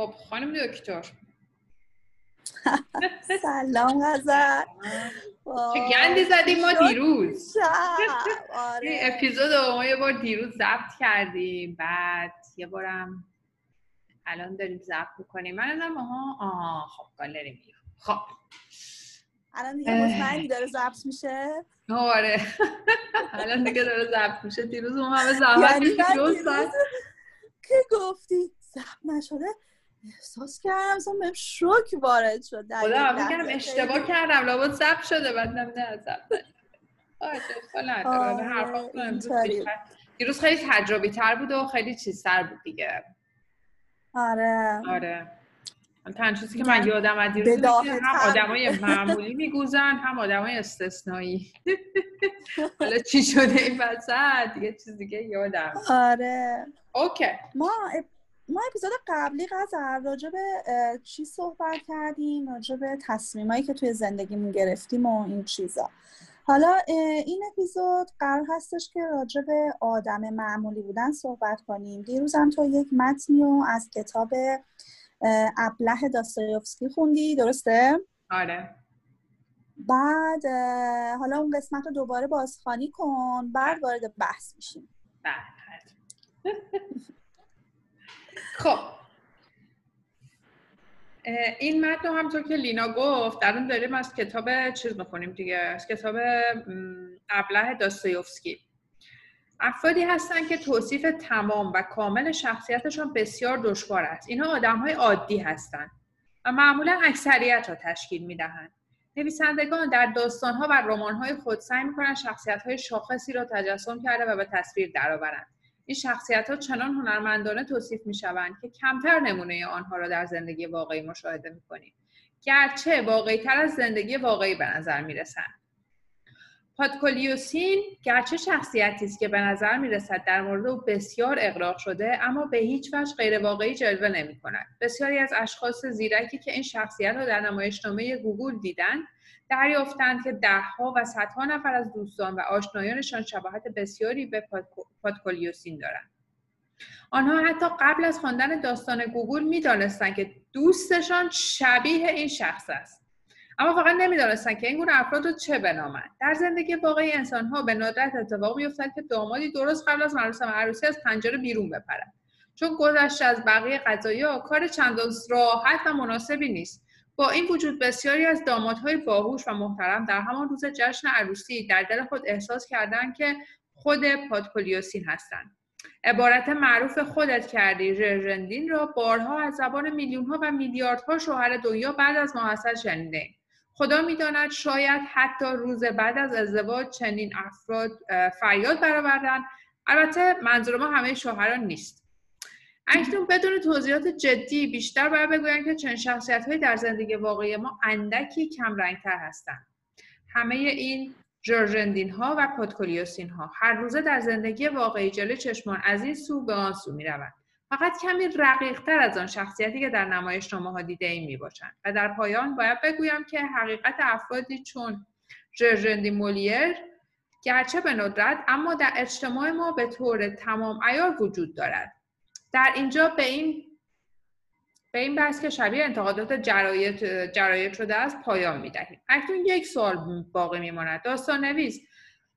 خب خانم دکتر. سلام غزل. چه گندی زدیم ما دیروز. آره. اپیزود ما یه بار دیروز ضبط کردیم. بعد یه بارم الان داریم ضبط می‌کنیم. من ازم آها. آها خب گالری میگم خب. الان دیگه مطمئنی داره ضبط میشه؟ آره. الان دیگه داره ضبط میشه. دیروز اون همه زحمت یعنی دو ساعت. که گفتی ضبط نشده؟ احساس کردم مثلا بهم شوک وارد شد خدا خیلی- اشتباه کردم لابد ضبط شده بعدم نه ضبط اینطوری. بیشتر- دیروز خیلی تجربی تر بود و خیلی چیزتر بود دیگه. آره. آره. من تنها چیزی که من یادم از دیروز هم آدمای معمولی میگوزن هم آدمای استثنایی. حالا چی شده این وسط؟ دیگه چیز دیگه یادم. آره. اوکی. ما ما اپیزود قبلی قذر راجع به چی صحبت کردیم؟ راجع به تصمیمایی که توی زندگیمون گرفتیم و این چیزا. حالا این اپیزود قرار هستش که راجع به آدم معمولی بودن صحبت کنیم. دیروز هم تو یک متنی رو از کتاب ابله داستایوفسکی خوندی درسته؟ آره. بعد حالا اون قسمت رو دوباره بازخوانی کن بعد وارد بحث میشیم. بله. خب. این متن همطور که لینا گفت الان داریم از کتاب چیز می‌خونیم دیگه از کتاب ابله داستایوفسکی. افرادی هستند که توصیف تمام و کامل شخصیتشان بسیار دشوار است. اینها آدم های عادی هستند و معمولا اکثریت را تشکیل می‌دهند. نویسندگان در داستانها و رمان‌های خود سعی می‌کنند شخصیت‌های شاخصی را تجسم کرده و به تصویر درآورند. این شخصیت‌ها چنان هنرمندانه توصیف می‌شوند که کمتر نمونه آنها را در زندگی واقعی مشاهده می‌کنیم گرچه واقعی‌تر از زندگی واقعی به نظر می‌رسند پادکولیوسین گرچه شخصیتی است که به نظر می‌رسد در مورد او بسیار اغراق شده اما به هیچ وجه غیر واقعی جلوه نمی کند. بسیاری از اشخاص زیرکی که این شخصیت را در نمایشنامه گوگول دیدند دریافتند که دهها و صدها نفر از دوستان و آشنایانشان شباهت بسیاری به پادکولیوسین دارند آنها حتی قبل از خواندن داستان گوگل می‌دانستند که دوستشان شبیه این شخص است. اما فقط نمی‌دانستند که این گونه افراد رو چه بنامند در زندگی واقعی انسانها به ندرت اتفاق میافتد که دامادی درست قبل از مراسم عروسی از پنجره بیرون بپرد چون گذشته از بقیه قضایا کار چندان راحت و مناسبی نیست. با این وجود بسیاری از دامادهای باهوش و محترم در همان روز جشن عروسی در دل خود احساس کردند که خود پادکولیوسین هستند عبارت معروف خودت کردی ژرژندین را بارها از زبان میلیونها و میلیاردها شوهر دنیا بعد از ماحصل شنیدهایم خدا می‌داند شاید حتی روز بعد از ازدواج چنین افراد فریاد برآوردند البته منظور ما همه شوهران نیست. اکنون بدون توضیحات جدی بیشتر باید بگویم که چنین شخصیت در زندگی واقعی ما اندکی کم رنگتر هستند همه این ژورژندین ها و پادکولیوسین ها هر روزه در زندگی واقعی جلوی چشمان از این سو به آن سو می روند. فقط کمی رقیق تر از آن شخصیتی که در نمایشنامه ها دیده ایم می باشند. و در پایان باید بگویم که حقیقت افرادی چون ژورژندین مولیر گرچه به ندرت اما در اجتماع ما به طور تمام عیار وجود دارد. در اینجا به این به این بحث که شبیه انتقادات جرایت جرایت شده است پایان می‌دهیم. اکنون یک سوال باقی میماند. داستان نویس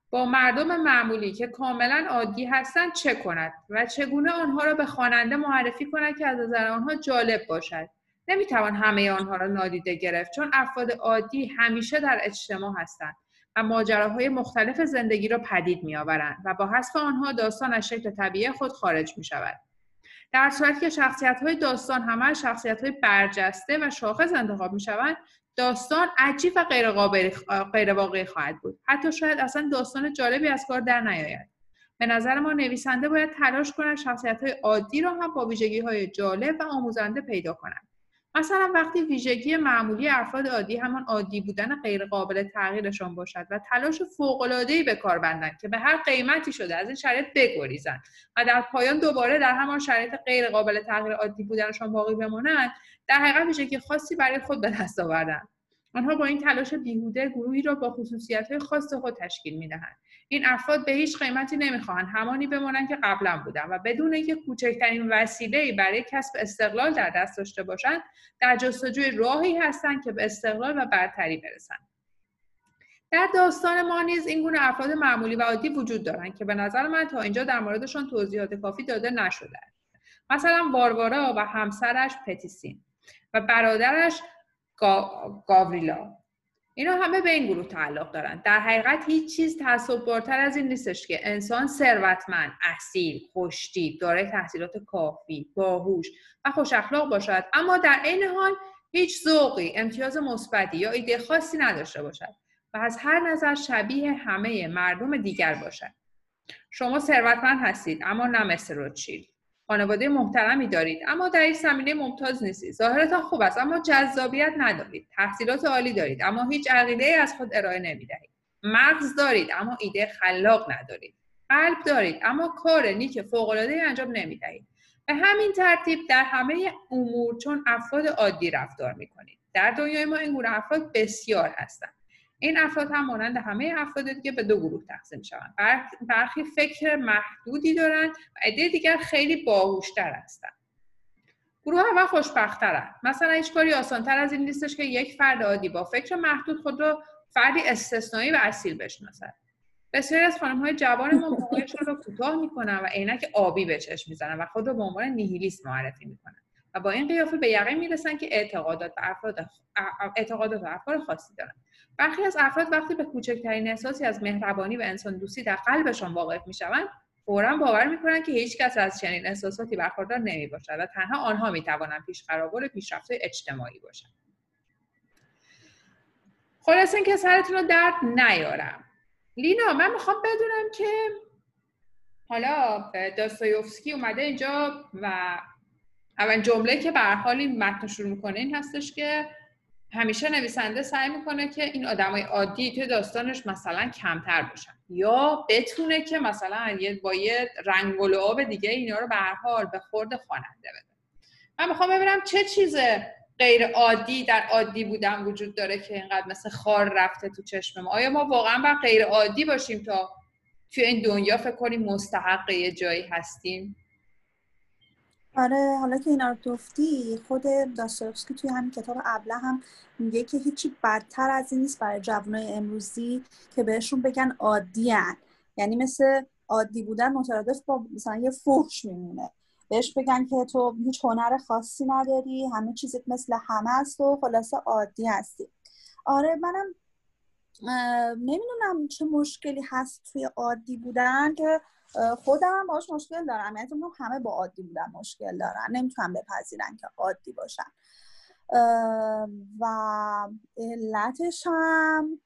با مردم معمولی که کاملا عادی هستند چه کند و چگونه آنها را به خواننده معرفی کند که از نظر آنها جالب باشد؟ نمی‌توان همه آنها را نادیده گرفت چون افراد عادی همیشه در اجتماع هستند و ماجراهای مختلف زندگی را پدید میآورند و با حذف آنها داستان از شکل طبیعی خود خارج می شود. در صورتی که شخصیت های داستان همه شخصیت های برجسته و شاخص انتخاب می شوند داستان عجیب و غیر, قابل واقعی خواهد بود. حتی شاید اصلا داستان جالبی از کار در نیاید. به نظر ما نویسنده باید تلاش کند شخصیت های عادی را هم با ویژگی های جالب و آموزنده پیدا کند. مثلا وقتی ویژگی معمولی افراد عادی همان عادی بودن غیر قابل تغییرشان باشد و تلاش فوق‌العاده‌ای به کار بندند که به هر قیمتی شده از این شرایط بگریزند و در پایان دوباره در همان شرایط غیر قابل تغییر عادی بودنشان باقی بمانند در حقیقت ویژگی خاصی برای خود به دست آوردند. آنها با این تلاش بیهوده گروهی را با خصوصیت های خاص خود تشکیل می‌دهند. این افراد به هیچ قیمتی نمی‌خواهند همانی بمانند که قبلا بودند و بدون اینکه کوچکترین وسیله برای کسب استقلال در دست داشته باشند در جستجوی راهی هستند که به استقلال و برتری برسند. در داستان ما نیز این گونه افراد معمولی و عادی وجود دارند که به نظر من تا اینجا در موردشان توضیحات کافی داده نشده است. مثلا واروارا و همسرش پتیسین و برادرش گاوریلا. اینا همه به این گروه تعلق دارن. در حقیقت هیچ چیز تصورتر از این نیستش که انسان ثروتمند اصیل خوشتیپ دارای تحصیلات کافی باهوش و خوش اخلاق باشد. اما در عین حال هیچ ذوقی امتیاز مثبتی یا ایده خاصی نداشته باشد و از هر نظر شبیه همه مردم دیگر باشد. شما ثروتمند هستید اما نه مثل روتشیلد خانواده محترمی دارید. اما در این زمینه ممتاز نیستید. ظاهرتان خوب است اما جذابیت ندارید. تحصیلات عالی دارید اما هیچ عقیده از خود ارائه نمی‌دهید. مغز دارید اما ایده خلاق ندارید. قلب دارید اما کار نیک فوقالعاده انجام نمی‌دهید. به همین ترتیب در همه امور چون افراد عادی رفتار می‌کنید. در دنیای ما این گونه افراد بسیار هستند. این افراد هم مانند همه افراد دیگه به دو گروه تقسیم شوند برخی فکر محدودی دارند و عده دیگر خیلی باهوشتر هستند. گروه اول خوشبختترن مثلا هیچ کاری آسانتر از این نیستش که یک فرد عادی با فکر محدود خود را فردی استثنایی و اصیل بشناسد. بسیاری از خانم های جوان ما موهایشان را کوتاه می‌کنن و عینک آبی به چشم می‌زنن و خود را به عنوان نیهیلیست معرفی می‌کنن و با این قیافه به یقین می‌رسن که اعتقادات و افراد اعتقادات و افکار خاصی دارن. برخی از افراد وقتی به کوچکترین احساسی از مهربانی و انسان دوستی در قلبشان واقف می‌شوند فورا باور می‌کنند که هیچ کس از چنین احساساتی برخوردار نمی باشد و تنها آنها می توانند پیش قرار پیشرفت اجتماعی باشند. خلاصه اینکه سرتون رو درد نیارم. لینا من می‌خوام بدونم که حالا داستایوفسکی اومده اینجا و اول جمله که به حال این متن شروع می‌کنه این هستش که همیشه نویسنده سعی می‌کنه که این آدمای عادی توی داستانش مثلا کمتر باشن. یا بتونه که مثلا یه با یه رنگ و آب دیگه اینا رو به هر حال به خورد خواننده بده. من می‌خوام ببینم چه چیز غیر عادی در عادی بودن وجود داره که اینقدر مثل خار رفته تو چشم ما آیا ما واقعا با غیر عادی باشیم تا توی این دنیا فکر کنیم مستحق یه جایی هستیم؟ آره حالا که اینا رو گفتی خود داستایوفسکی توی همین کتاب ابله هم میگه که هیچی بدتر از این نیست برای جوانای امروزی که بهشون بگن عادی یعنی مثل عادی بودن مترادف با مثلا یه فحش میمونه. بهش بگن که تو هیچ هنر خاصی نداری همه چیزت مثل همه است و خلاصه عادی هستی. آره منم نمی‌دونم چه مشکلی هست توی عادی بودن که خودم باش مشکل دارم. یعنی همه با عادی بودن مشکل دارن. نمی‌تونم بپذیرن که عادی باشن. و علتش هم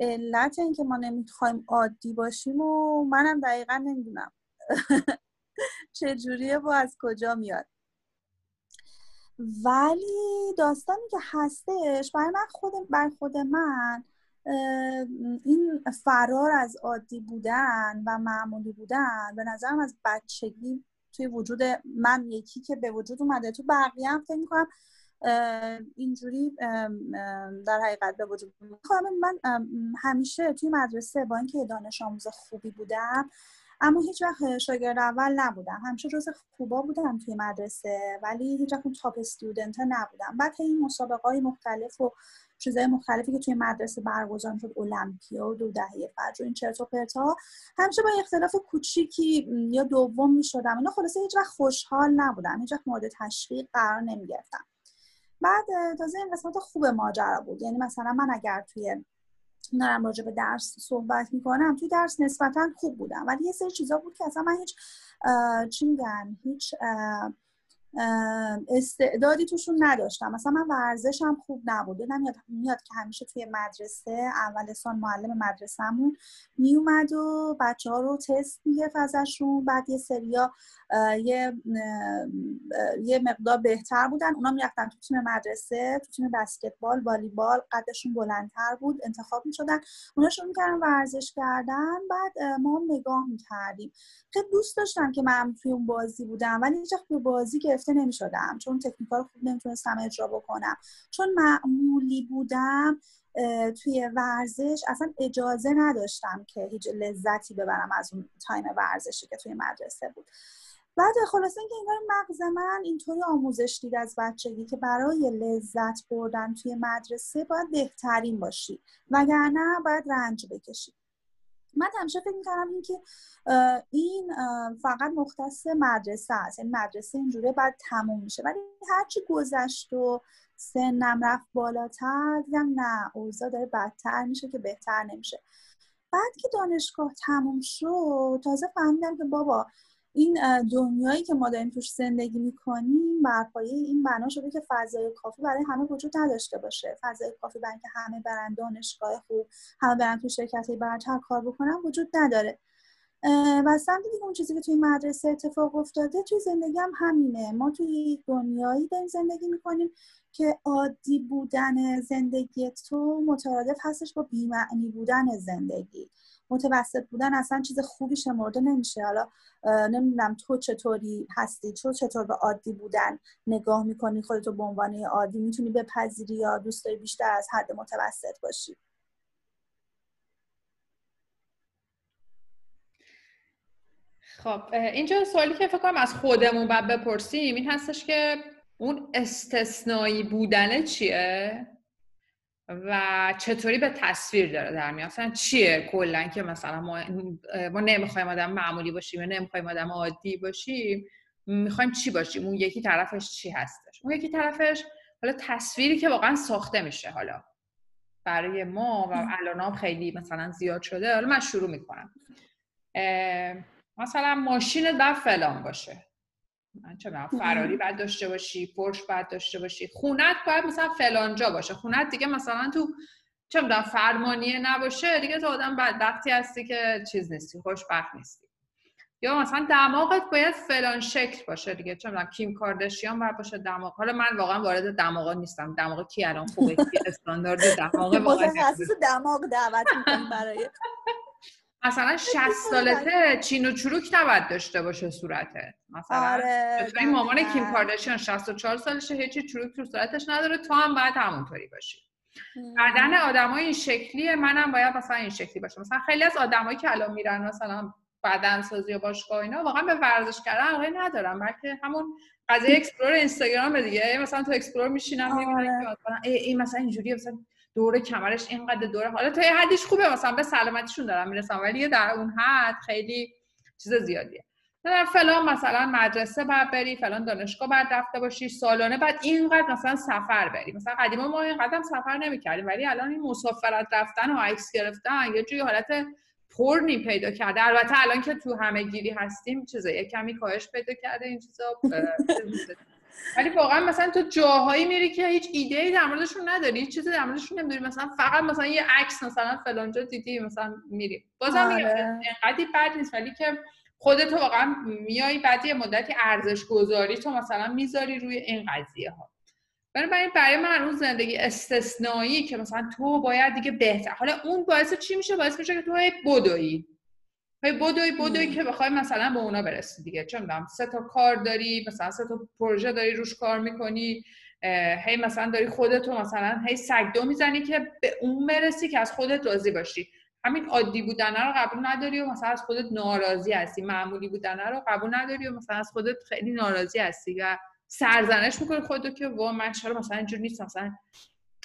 علت اینکه ما نمی‌خوایم عادی باشیم و منم دقیقا نمی‌دونم. چجوریه و از کجا میاد. ولی داستانی که هستش برای من خود بر خود من این فرار از عادی بودن و معمولی بودن به نظرم از بچگی توی وجود من یکی که به وجود اومده. تو بقیه هم فکر می‌کنم اینجوری در حقیقت به وجود من همیشه توی مدرسه با اینکه دانش آموز خوبی بودم اما هیچ وقت شاگرد اول نبودم. همیشه جز خوبا بودم توی مدرسه ولی هیچ وقت تاپ استودنت نبودم. بعد این مسابقه های مختلف و چیزهای مختلفی که توی مدرسه برگزار شد المپیاد و دهه فجر این چرت و پرتا. همیشه با اختلاف کوچیکی یا دوم می‌شدم. اینا خلاصه هیچ وقت خوشحال نبودم. هیچ وقت مورد تشویق قرار نمی‌گرفتم. بعد تازه این قسمت خوب ماجرا بود. یعنی مثلا من اگر توی دارم راجع به درس صحبت می‌کنم توی درس نسبتا خوب بودم. ولی یه سری چیزا بود که اصلا من هیچ چی میگن؟ هیچ استعدادی توشون نداشتم. مثلا من ورزشم خوب نبود. یادم میاد, که همیشه توی مدرسه اول سال معلم مدرسهمون میومد و بچه ها رو تست می‌گرفت ازشون. بعد یه سریا یه یه مقدار بهتر بودن. اونا می‌رفتن تو تیم مدرسه تو تیم بسکتبال والیبال قدشون بلندتر بود انتخاب می‌شدن. اونا شروع می‌کردن ورزش کردن. بعد ما نگاه می‌کردیم. خیلی دوست داشتم که من توی اون بازی بودم. ولی هیچ به بازی گرفت گرفته نمی شدم چون تکنیکال خوب نمی‌تونستم اجرا بکنم. چون معمولی بودم توی ورزش اصلا اجازه نداشتم که هیچ لذتی ببرم از اون تایم ورزشی که توی مدرسه بود. بعد خلاصه اینکه انگار مغز من اینطوری آموزش دید از بچگی که برای لذت بردن توی مدرسه باید بهترین باشی وگرنه باید رنج بکشی. من همیشه فکر می‌کردم این که این فقط مختص مدرسه است. این یعنی مدرسه اینجوره بعد تموم میشه. ولی هرچی گذشت و سنم رفت بالاتر دیدم نه اوضاع داره بدتر میشه که بهتر نمیشه. بعد که دانشگاه تموم شد تازه فهمیدم که بابا این دنیایی که ما داریم توش زندگی می‌کنیم بر این بنا شده که فضای کافی برای همه وجود نداشته باشه. فضای کافی برای که همه برن دانشگاه خوب همه برن تو شرکت برتر کار بکنن وجود نداره. و سمت دیگه اون چیزی که توی مدرسه اتفاق افتاده توی زندگی هم همینه. ما توی دنیایی داریم زندگی می‌کنیم که عادی بودن زندگی تو مترادف هستش با بیمعنی بودن زندگی. متوسط بودن اصلا چیز خوبی شمرده نمیشه. حالا نمی‌دونم تو چطوری هستی تو چطور به عادی بودن نگاه می‌کنی خودتو به عنوان عادی می‌تونی بپذیری یا دوست داری بیشتر از حد متوسط باشی؟ خب اینجا سوالی که فکر کنم از خودمون باید بپرسیم این هستش که اون استثنایی بودنه چیه؟ و چطوری به تصویر داره در میاد؟ مثلا چیه؟ کلا که مثلا ما ما نمی‌خوایم آدم معمولی باشیم یا نمی‌خوایم آدم عادی باشیم می‌خوایم چی باشیم؟ اون یکی طرفش چی هستش؟ اون یکی طرفش حالا تصویری که واقعا ساخته میشه حالا برای ما و الان هم خیلی مثلا زیاد شده حالا من شروع می‌کنم. مثلا ماشین در فلان باشه. من چه فراری باید داشته باشی پرش باید داشته باشی. خونت باید مثلا فلانجا باشه. خونت دیگه مثلا تو چه می‌دونم فرمانیه نباشه دیگه تو آدم بدبختی هستی که چیز نیستی خوشبخت نیستی. یا مثلا دماغت باید فلان شکل باشه دیگه. چه می‌دونم کیم کاردشیان باید باشه دماغ. حالا من واقعا وارد دماغ نیستم. دماغ کی الان خوبه کی استاندارد دماغ واقعا دماغ دعوت برای مثلا 60 سالته چین و چروک نباید داشته باشه صورتت. مثلا آره مامان کیم کارداشیان 64 سالشه هیچی چروک تو صورتش نداره تو هم باید همونطوری باشی. بدن آدمای این شکلیه منم باید مثلا این شکلی باشه مثلا خیلی از آدمایی که الان میرن مثلا بدن سازی و باشگاه اینا واقعا به ورزش کردن علاقه ندارم بلکه همون قضیه explore اینستاگرام دیگه. مثلا تو explore میشینم می‌بینم که مثلا این مثلا اینجوریه مثلا دور کمرش اینقدر دوره. حالا تا یه حدیش خوبه مثلا به سلامتیشون دارم می‌رسم ولی در اون حد خیلی چیز زیادیه. در فلان مثلا مدرسه بعد بری فلان دانشگاه بعد رفته باشی سالانه بعد اینقدر مثلا سفر بری. مثلا قدیما ما اینقدر سفر نمی‌کردیم ولی الان این مسافرت رفتن و عکس گرفتن یه جوری حالت پرنی پیدا کرده. البته الان که تو همه گیری هستیم چیزا یه کمی کاهش پیدا کرده این چیزا ولی واقعا مثلا تو جاهایی میری که هیچ ایده ای در موردشون نداری هیچ چیزی در موردشون نمی‌دونی مثلا فقط مثلا یه عکس مثلا فلانجا دیدی مثلا میری. بازم میگم آره. اینقدر بد نیست ولی که خودت واقعا میای بعد یه مدتی ارزش گذاری تو مثلا می‌ذاری روی این قضیه ها بنابراین برای من اون زندگی استثنایی که مثلا تو باید دیگه بهتر حالا اون باعث چی میشه؟ باعث میشه که تو بدوی. هی بدوی بدوی که بخوای مثلا به اونا برسی دیگه. چه می‌دونم سه تا کار داری مثلا سه تا پروژه داری روش کار می‌کنی هی مثلا داری خودتو مثلا هی سگدو می‌زنی که به اون برسی که از خودت راضی باشی. همین عادی بودن رو قبول نداری و مثلا از خودت ناراضی هستی. معمولی بودن رو قبول نداری و مثلا از خودت خیلی ناراضی هستی و سرزنش می‌کنی خودتو که وا من چرا مثلا اینجور نیست مثلا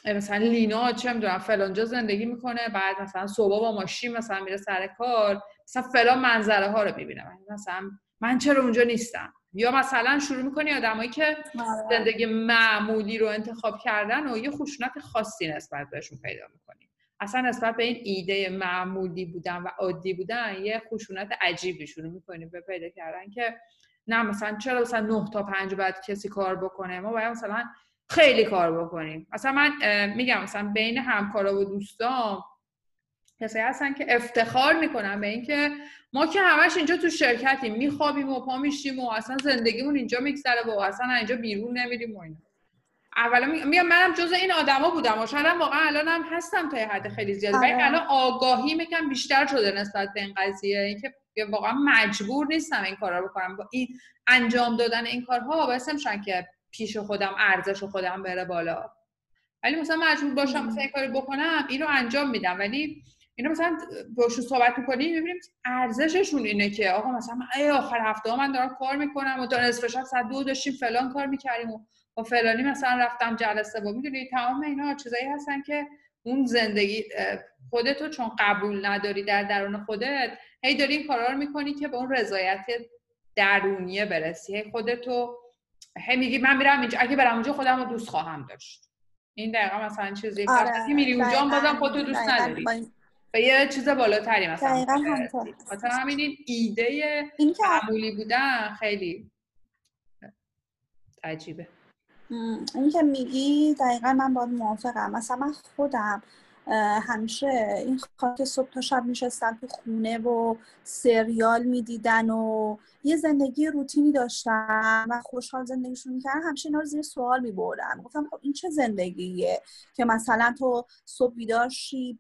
مثلا لینا چه می‌دونم فلانجا زندگی می‌کنه بعد مثلا صبح با ماشین مثلا میره سر کار. مثلا فلان منظره ها رو می‌بینم. مثلا من چرا اونجا نیستم؟ یا مثلا شروع می‌کنی آدمایی که آره. زندگی معمولی رو انتخاب کردن و یه خشونت خاصی نسبت بهشون پیدا می‌کنی. اصلا نسبت به این ایده معمولی بودن و عادی بودن یه خشونت عجیبی شروع می‌کنی به پیدا کردن که نه مثلا چرا مثلا 9 تا 5 بعد کسی کار بکنه؟ ما باید مثلا خیلی کار بکنیم. مثلا من میگم مثلا بین همکارا و دوستان کسایی هستن که افتخار می‌کنن به اینکه ما که همش اینجا تو شرکتیم میخوابیم و پا میشیم و اصلا زندگیمون اینجا میگذره و اصلا اینجا بیرون نمیریم و اینا. اولا میگم منم جز این آدما بودم و شاید واقعا الانم هستم تا حد خیلی زیادی ولی آره. الان آگاهی میگم بیشتر شده نسبت به این قضیه. اینکه واقعا مجبور نیستم این کارا رو بکنم. با این انجام دادن این کارها باعث میشن که پیش خودم ارزش خودم بره بالا. ولی مثلا مجبور باشم مثلا این کاری بکنم اینو انجام میدم. ولی اینو مثلا باشون صحبت می‌کنیم می‌بینیم ارزششون اینه که آقا مثلا ای آخر هفته ها من دارم کار می‌کنم و تا نصف شب ساعت دو داشتیم فلان کار می‌کردیم و با فلانی مثلا رفتم جلسه با می‌دونی تمام اینا چیزایی هستن که اون زندگی خودتو چون قبول نداری در درون خودت هی داری این کارا رو می‌کنی که به اون رضایت درونیه برسی. هی خودتو هی میگی من میرم اینجا اگه برم اونجا خودم رو دوست خواهم داشت. این دقیقا مثلا چیزی. آره. میری اونجا بازم خودتو دوست نداری. به یه چیز بالاتری مثلا خاطر همین این ایده معمولی بودن خیلی عجیبه. این که میگی دقیقا من باید موافقم. مثلا من خودم همیشه این خاک صبح تا شب میشستن تو خونه و سریال می‌دیدن و یه زندگی روتینی داشتن و خوشحال زندگیشون می‌کردن. همیشه اینا رو زیر سوال میبردن. گفتم خب این چه زندگیه که مثلا تو صبح بیدار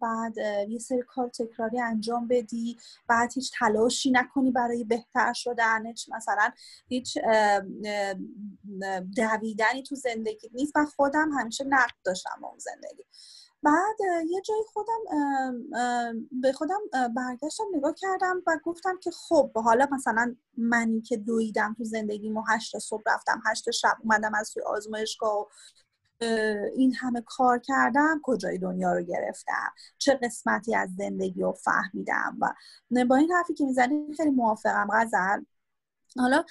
بعد یه سری کار تکراری انجام بدی بعد هیچ تلاشی نکنی برای بهتر شدن مثلا هیچ دویدنی تو زندگی نیست. من خودم همیشه نقد داشتم اون زندگی. بعد یه جایی خودم به خودم برگشتم نگاه کردم و گفتم که خب حالا مثلا منی که دویدم تو زندگیمو هشت صبح رفتم هشت شب اومدم از توی آزمایشگاه و این همه کار کردم کجای دنیا رو گرفتم؟ چه قسمتی از زندگی رو فهمیدم؟ و با این حرفی که می‌زنی خیلی موافقم غزل. حالا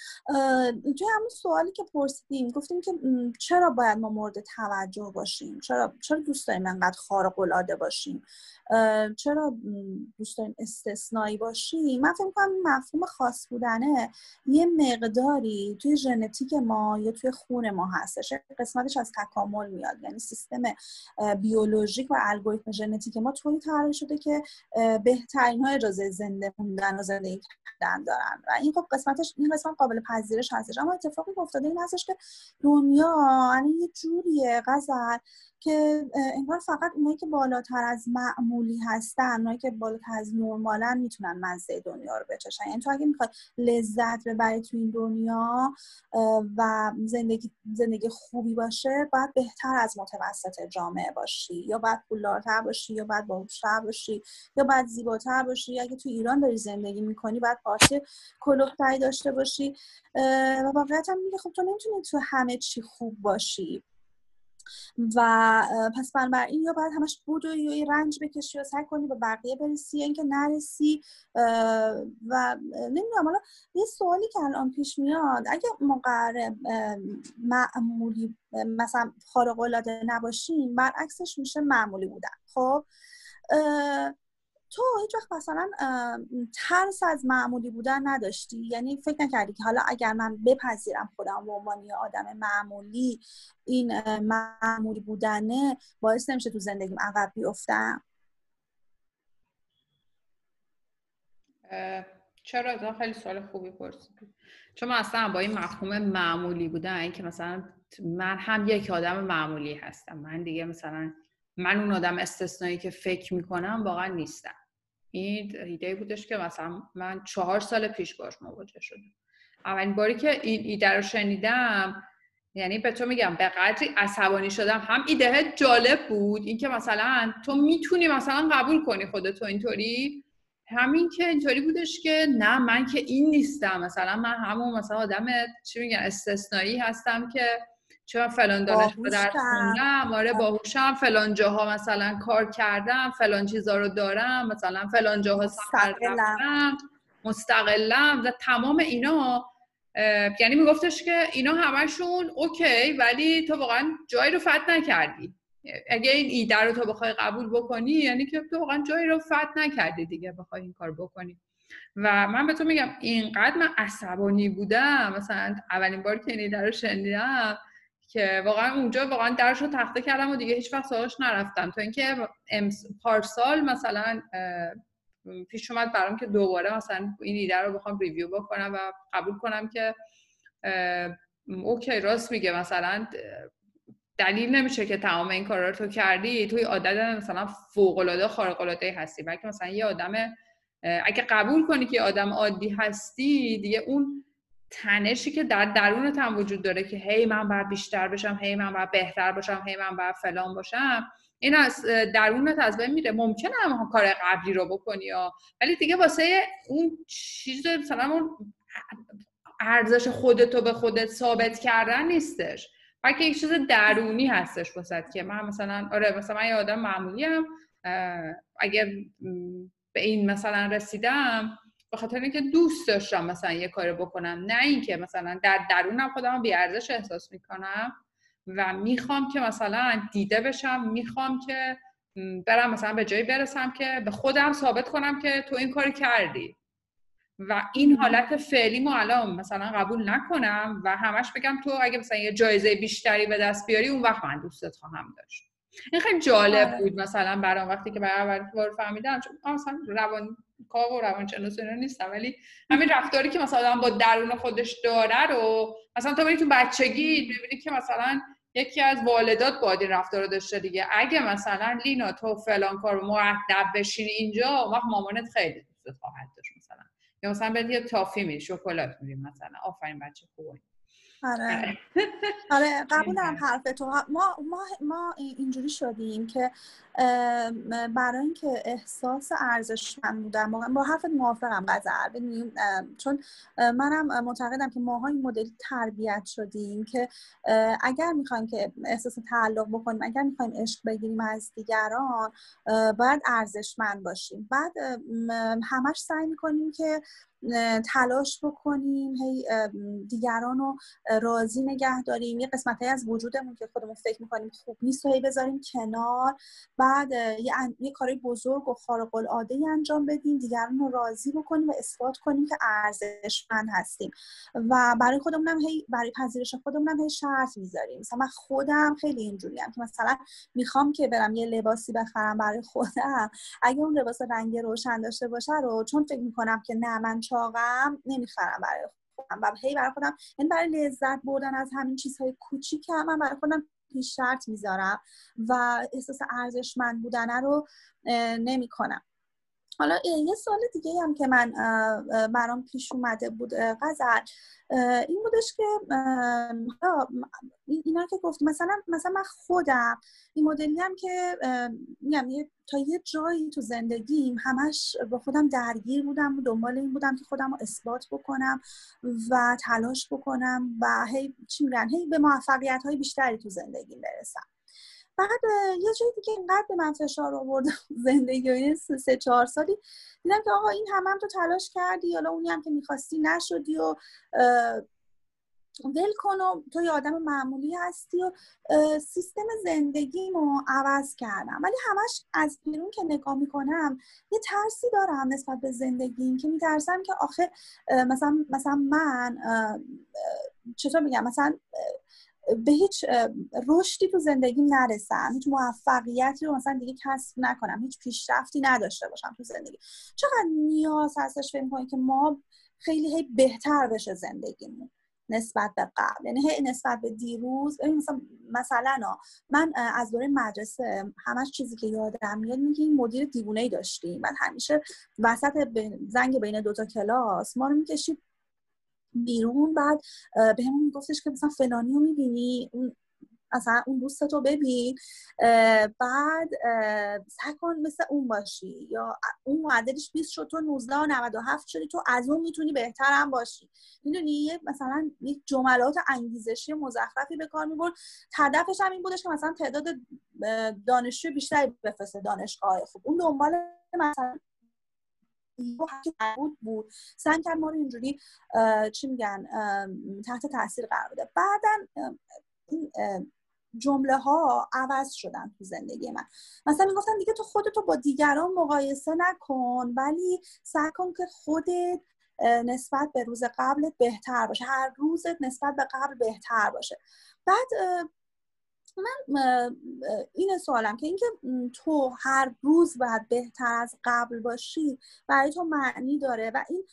توی همون سوالی که پرسیدیم گفتیم که چرا باید ما مورد توجه باشیم؟ چرا چرا دوست داریم انقدر خارق العاده باشیم؟ چرا دوست داریم استثنایی باشیم؟ من فکر می‌کنم مفهوم خاص بودنه یه مقداری توی ژنتیک ما یا توی خون ما هستش. قسمتش از تکامل میاد. یعنی سیستم بیولوژیک و الگوریتم ژنتیک ما طوری طراحی شده که بهترین ها اجازه زنده موندن و زندگی کردن دارن. و این خب قسمتش این قسمت قابل پذیرش هستش. اما اتفاقی افتاده این هستش که دنیا یعنی یه جوریه غزل که انگار فقط اونایی که بالاتر از معمولی هستن اونایی که بالاتر از نرمالن می‌تونن مزه دنیا رو بچشن. یعنی تو اگه می‌خوای لذت ببری تو این دنیا و زندگی زندگی خوبی باشه باید بهتر از متوسط جامعه باشی. یا باید پولدارتر باشی یا باید باهوشتر باشی یا باید زیباتر باشی. اگه تو ایران داری زندگی می‌کنی باید پارتی کلوفتری داشته باشی. و واقعیت هم میگه خب تو نمی‌تونی تو همه چی خوب باشی. و پس بنابراین یا باید همش بود و یا رنج بکشی و سعی کنی به بقیه برسی یا اینکه نرسی و نمی‌دونم حالا یه سوالی که الان پیش میاد اگه مقرر معمولی مثلا خارق العاده نباشیم برعکسش میشه معمولی بودن خب؟ تو هیچ وقت مثلا ترس از معمولی بودن نداشتی؟ یعنی فکر نکردی که حالا اگر من بپذیرم خودم به عنوان یه آدم معمولی این معمولی بودنه باعث نمیشه تو زندگیم عقب بیفتم؟ چرا؟ از خیلی سوال خوبی پرسیدی. چون من اصلا با این مفهوم معمولی بودن که مثلا من هم یک آدم معمولی هستم. من دیگه مثلا من اون آدم استثنایی که فکر می‌کنم واقعا نیستم. این ایده بودش که مثلا من چهار سال پیش باش مواجه شدم. اولین باری که این ایده رو شنیدم یعنی به تو میگم به قدری عصبانی شدم. هم ایده جالب بود اینکه مثلا تو می‌تونی مثلا قبول کنی خودتو اینطوری. همین که اینطوری بودش که نه من که این نیستم. مثلا من همون مثلا آدم چی میگن استثنایی هستم که چرا فلان دانشگاه درس خوندم؟ آره باهوشم. فلان جاها مثلا کار کردم فلان چیزا رو دارم مثلا فلان جاها سفر رفتم مستقلم. و تمام اینا یعنی میگفتش که اینا همشون اوکی ولی تو واقعا جایی رو فت نکردی. اگه این ایده رو تو بخوای قبول بکنی یعنی که تو واقعا جایی رو فت نکردی دیگه بخوای این کار بکنی. و من به تو میگم اینقدر من عصبانی بودم. مثلا اولین بار که این ایده رو شنیدم که واقعا اونجا واقعا درش رو تخته کردم و دیگه هیچ وقت سراغش نرفتم تا اینکه پارسال مثلا پیش اومد برام که دوباره مثلا این ایده رو بخوام ریویو بکنم و قبول کنم که اوکی راست میگه. مثلا دلیل نمیشه که تمام این کارا رو تو کردی. توی عادت مثلا فوق العاده خارق العاده هستی. بلکه مثلا یه آدم اگه قبول کنی که آدم عادی هستی دیگه اون تنشی که در درونت هم وجود داره که هی من باید بیشتر بشم هی من باید بهتر باشم هی من باید فلان باشم این از درونت از بین میره. ممکنه هم کار قبلی رو بکنی یا ولی دیگه واسه اون چیز مثلا اون ارزش خودتو به خودت ثابت کردن نیستش. بلکه یک چیز درونی هستش واسه که من مثلا آره مثلا من یه آدم معمولی هم اگر به این مثلا رسیدم به خاطر اینکه دوست داشتم مثلا یه کاری بکنم نه اینکه مثلا در درونم خودم بیارزش احساس می‌کنم و می‌خوام که مثلا دیده بشم می‌خوام که برم مثلا به جایی برسم که به خودم ثابت کنم که تو این کاری کردی. و این حالت فعلی ما الان مثلا قبول نکنم و همش بگم تو اگه مثلا یه جایزه بیشتری به دست بیاری اون وقت من دوستت خواهم داشت. این خیلی جالب آره. بود مثلا برام وقتی که برای اولین بار فهمیدم چون مثلا روان کار و روانشناس اینا نیستم. ولی همین رفتاری که مثلا با درون خودش داره رو مثلا تو تو بچگی ببینی که مثلا یکی از والدات باید این رفتار رو داشته دیگه. اگه مثلا لینا تو فلان کار مرتب بشینی اینجا وقت مامانت خیلی دوست خواهد داشت مثلا. یا مثلا بهت یه تافی می شکلات میدیم مثلا. آفرین بچه خوبه. آره. آره. قبولم حرف تو ما ما ما اینجوری شدیم که برای اینکه احساس ارزشمند بودن با حرف موافقم قذر ببینیم چون منم معتقدم که ماها این مدلی تربیت شدیم که اگر می‌خوایم که احساس تعلق بکنیم اگر می‌خوایم عشق بگیریم از دیگران باید ارزشمند باشیم. بعد همش سعی می‌کنیم که تلاش بکنیم هی دیگران رو راضی نگه داریم. یه قسمت از وجودمون که خودمون فکر می‌کنیم خوب نیست و هی بذاریم کنار. بعد یه, یه کاری بزرگ و خارق العاده انجام بدیم دیگران رو راضی بکنیم و اثبات کنیم که ارزشمند هستیم. و برای خودمونم هی برای پذیرش خودمونم هی شرط می‌ذاریم. مثلا من خودم خیلی اینجوریم که مثلا می‌خوام که برم یه لباسی بخرم برای خودم. اگه اون لباس رنگ روشن داشته باشه رو چون فکر می‌کنم که نه من چاقم نمی‌خرم برای خودم. و هی برای خودم یعنی برای لذت بردن از همین چیزهای کوچیک من برای خودم پیش شرط می‌ذارم و احساس ارزشمند بودن رو نمی‌کنم. حالا یه سال دیگه هم که من برام پیش اومده بود غزل. این بودش که اینا که گفت مثلا مثلا من خودم این مدلی هم که میگم تا یه جایی تو زندگیم همش با خودم درگیر بودم و دنبال این بودم که خودم رو اثبات بکنم و تلاش بکنم و هی چی میگن هی به موفقیت های بیشتری تو زندگیم برسم. بعد یه جایی دیگه اینقدر به من فشار آورد زندگی سه چهار سالی دیدم که آقا این هم, هم تو تلاش کردی حالا اونی هم که می‌خواستی نشدی و ول کن و تو یه آدم معمولی هستی و سیستم زندگیمو عوض کردم. ولی همش از بیرون که نگاه می‌کنم یه ترسی دارم نسبت به زندگیم که میترسم که آخه مثلا مثلا من چطور میگم؟ مثلا به هیچ رشدی تو زندگیم نرسم. هیچ موفقیتی رو مثلا دیگه کسب نکنم. هیچ پیشرفتی نداشته باشم تو زندگی. چقدر نیاز هستش فکر کنید که ما خیلی هی بهتر بشه زندگیمون نسبت به قبل؟ یعنی هی نسبت به دیروز مثلا مثلا من از دوره مدرسه همش چیزی که یادم میاد میگه این مدیر دیوونه ای داشتیم. بعد همیشه وسط زنگ بین دوتا کلاس ما رو می‌کشید بیرون بعد به همون میگفتش که مثلا فلانی رو می‌بینی؟ اون اصلا اون دوست تو ببین بعد سعی کن مثل اون باشی یا اون معدلش 20 شد تو 19 و 97 شدی تو از اون می‌تونی بهتر هم باشی. می‌دونی؟ مثلا یک جملات انگیزشی مزخرفی به کار می‌برد. هدفش هم این بودش که مثلا تعداد دانشجو بیشتری بفرسته دانشگاه خوب. اون دنبال مثلا بود بود. سعی کرد ما رو اینجوری چی میگن تحت تاثیر قرار بده. بعدا این جمله ها عوض شدن تو زندگی من. مثلا می‌گفتن دیگه تو خودتو با دیگران مقایسه نکن ولی سعی کن که خودت نسبت به روز قبلت بهتر باشه. هر روزت نسبت به قبل بهتر باشه. بعد من این سوالم که اینکه تو هر روز باید بهتر از قبل باشی برای تو معنی داره و این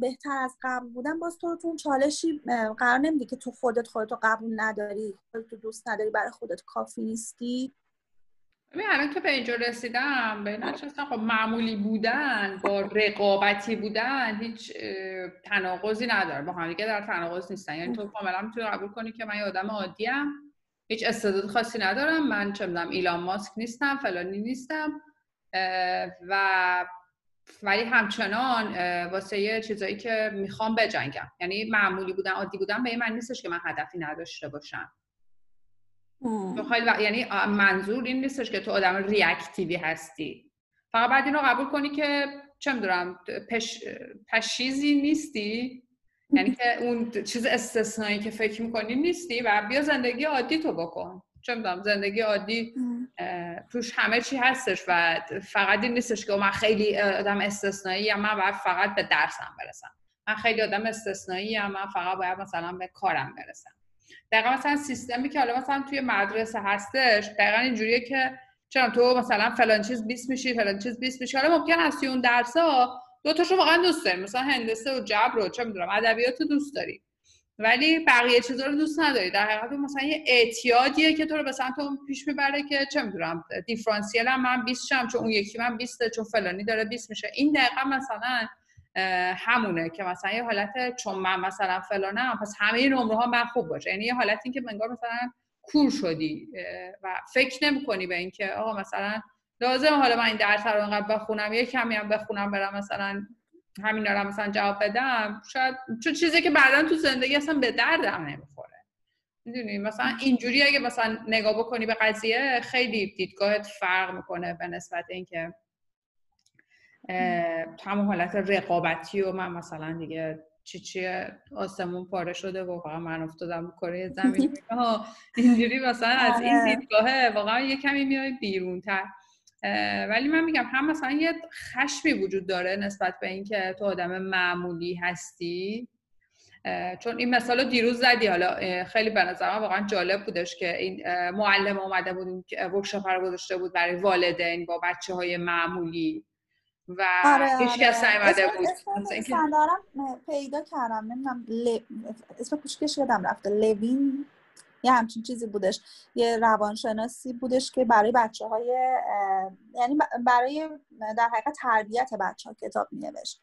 بهتر از قبل بودن باز تو تو چالشی قرار نمیدی که تو خودت خودتو قبول نداری خودتو دوست نداری برای خودت کافی نیستی؟ ببین الان که به اینجا رسیدم به نشستم خب معمولی بودن با رقابتی بودن هیچ تناقضی نداره. با هم دیگه در تناقض نیستن. یعنی تو کاملا می‌تونی قبول کنی که من یه آدم عادیم هیچ استعداد خاصی ندارم. من چه می‌دونم ایلان ماسک نیستم فلانی نیستم و ولی همچنان واسه یه چیزایی که می‌خوام بجنگم. یعنی معمولی بودن عادی بودن به این من نیستش که من هدفی نداشته باشم. و... یعنی منظور این نیستش که تو آدم ریاکتیوی هستی. فقط بعد اینو قبول کنی که چه می‌دونم پش... پشیزی نیستی؟ یعنی که اون چیز استثنایی که فکر می‌کنی نیستی و بیا زندگی عادی تو بکن. چه می‌دونم زندگی عادی توش همه چی هستش و فقط این نیستش که من خیلی آدم استثنایی یا من باید فقط به درسم برسم. من خیلی آدم استثنایی یا من فقط باید مثلا به کارم برسم. دقیقا مثلا سیستمی که حالا مثلا توی مدرسه هستش دقیقا اینجوریه که چرا تو مثلا فلان چیز 20 میشی فلان چیز 20 میشی. حالا ممکن هستی اون درس ها دو تاشو واقعا دوست داری مثلا هندسه و جبر و چه می‌دونم ادبیات دوست داری ولی بقیه چیزا رو دوست نداری. در حقیقت مثلا یه اعتیادیه که تو رو به سمت اون پیش می‌بره که چه می‌دونم دیفرانسیل هم من 20 شم چون اون یکی من 20 چون فلانی داره 20 میشه. این دقیقا مثلا همونه که مثلا یه حالت چون من مثلا فلانم پس همه نمره ها من خوب باشه. یعنی یه حالتی که منگار مثلا کور شدی و فکر نمی کنی به اینکه آقا مثلا لازم حالا من این درس رو انقدر بخونم یه کمی هم بخونم برم مثلا همین رو مثلا جواب بدم. شاید چون چیزی که بعدا تو زندگی اصلا به دردم نمی‌خوره. می‌دونی؟ مثلا اینجوری اگه مثلا نگاه بکنی به قضیه خیلی دیدگاهت فرق می‌کنه به نسبت اینکه همون حالت رقابتی و من مثلا دیگه چی چی آسمون پاره شده و واقعا من افتادم کره زمین. اینجوری مثلا از این آره. دیدگاهه واقعا یه کمی میای بیرون تر ولی من میگم هم مثلا یه خشمی وجود داره نسبت به اینکه تو آدم معمولی هستی چون این مثال رو دیروز زدی حالا خیلی به نظر واقعا جالب بودش که این معلم اومده بود ورکشاپ رو گذاشته بود برای والدین با بچه های معمولی و آره هیچ کس آره. بود اسم پیدا کردم نمی‌دونم ل... اسم کوچکش یادم رفته لوین یه همچین چیزی بودش. یه روانشناسی بودش که برای بچه های یعنی برای در حقیقت تربیت بچه ها کتاب می نوشت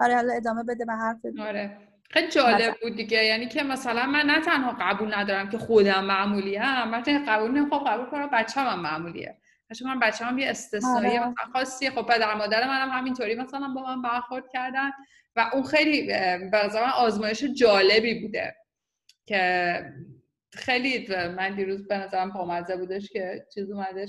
آره حالا ادامه بده به حرف آره. خیلی جالب بود دیگه. یعنی که مثلا من نه تنها قبول ندارم که خودم معمولی هم من قبول نمی‌خوام قبول کنم بچه هم معمولیه. چون من بچه هم یه استثنایی آره. خاصی. خب پدر مادر منم همینطوری مثلا با من برخورد کردن. و اون خیلی به من آزمایش جالبی بوده که خیلی من دیروز به نظرم پامزه بودش که چیز اومدش.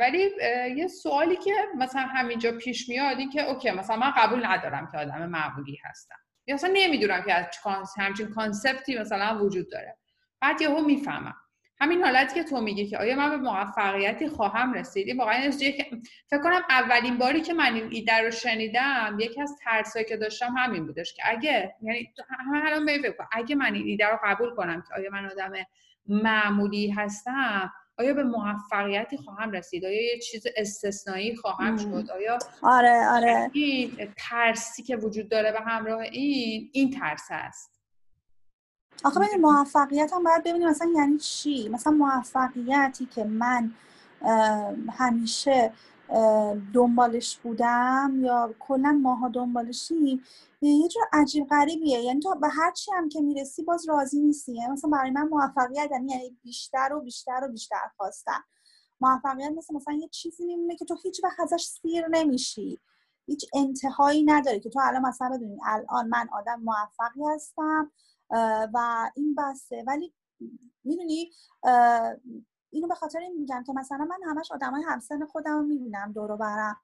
ولی یه سوالی که مثلا همینجا پیش میاد این که okay مثلا من قبول ندارم که آدم معمولی هستم. یا مثلا نمی‌دونم که از همچین concept ی مثلا وجود داره. بعد یهو می‌فهمم. همین حالتی که تو میگی که آیا من به موفقیتی خواهم رسید واقعا که فکر کنم اولین باری که من این ایده رو شنیدم یکی از ترسایی که داشتم همین بودش که اگه یعنی همه الان فکر اگه من این ایده رو قبول کنم که آیا من آدم معمولی هستم آیا به موفقیتی خواهم رسید؟ آیا یه چیز استثنایی خواهم شد؟ آیا آره آره. این ترسی که وجود داره به همراه این این ترس است. آخه ببین موفقیت هم باید ببینیم مثلا یعنی چی؟ مثلا موفقیتی که من همیشه دنبالش بودم یا کلا ماها دنبالشیم یه جور عجیب غریبیه. یعنی تو به هر چی هم که می‌رسی باز راضی نیستی. یعنی مثلا برای من موفقیت یعنی, یعنی بیشتر و بیشتر و بیشتر خواستن موفقیت مثل مثلا یه چیزی میمونه که تو هیچ وقت ازش سیر نمیشی. هیچ انتهایی نداره که تو الان مثلا بدونی الان من آدم موفقی هستم. و این بسته. ولی می‌دونی اینو به خاطر این میگم که مثلا من همش آدمای همسن خودم رو می‌بینم دور برم.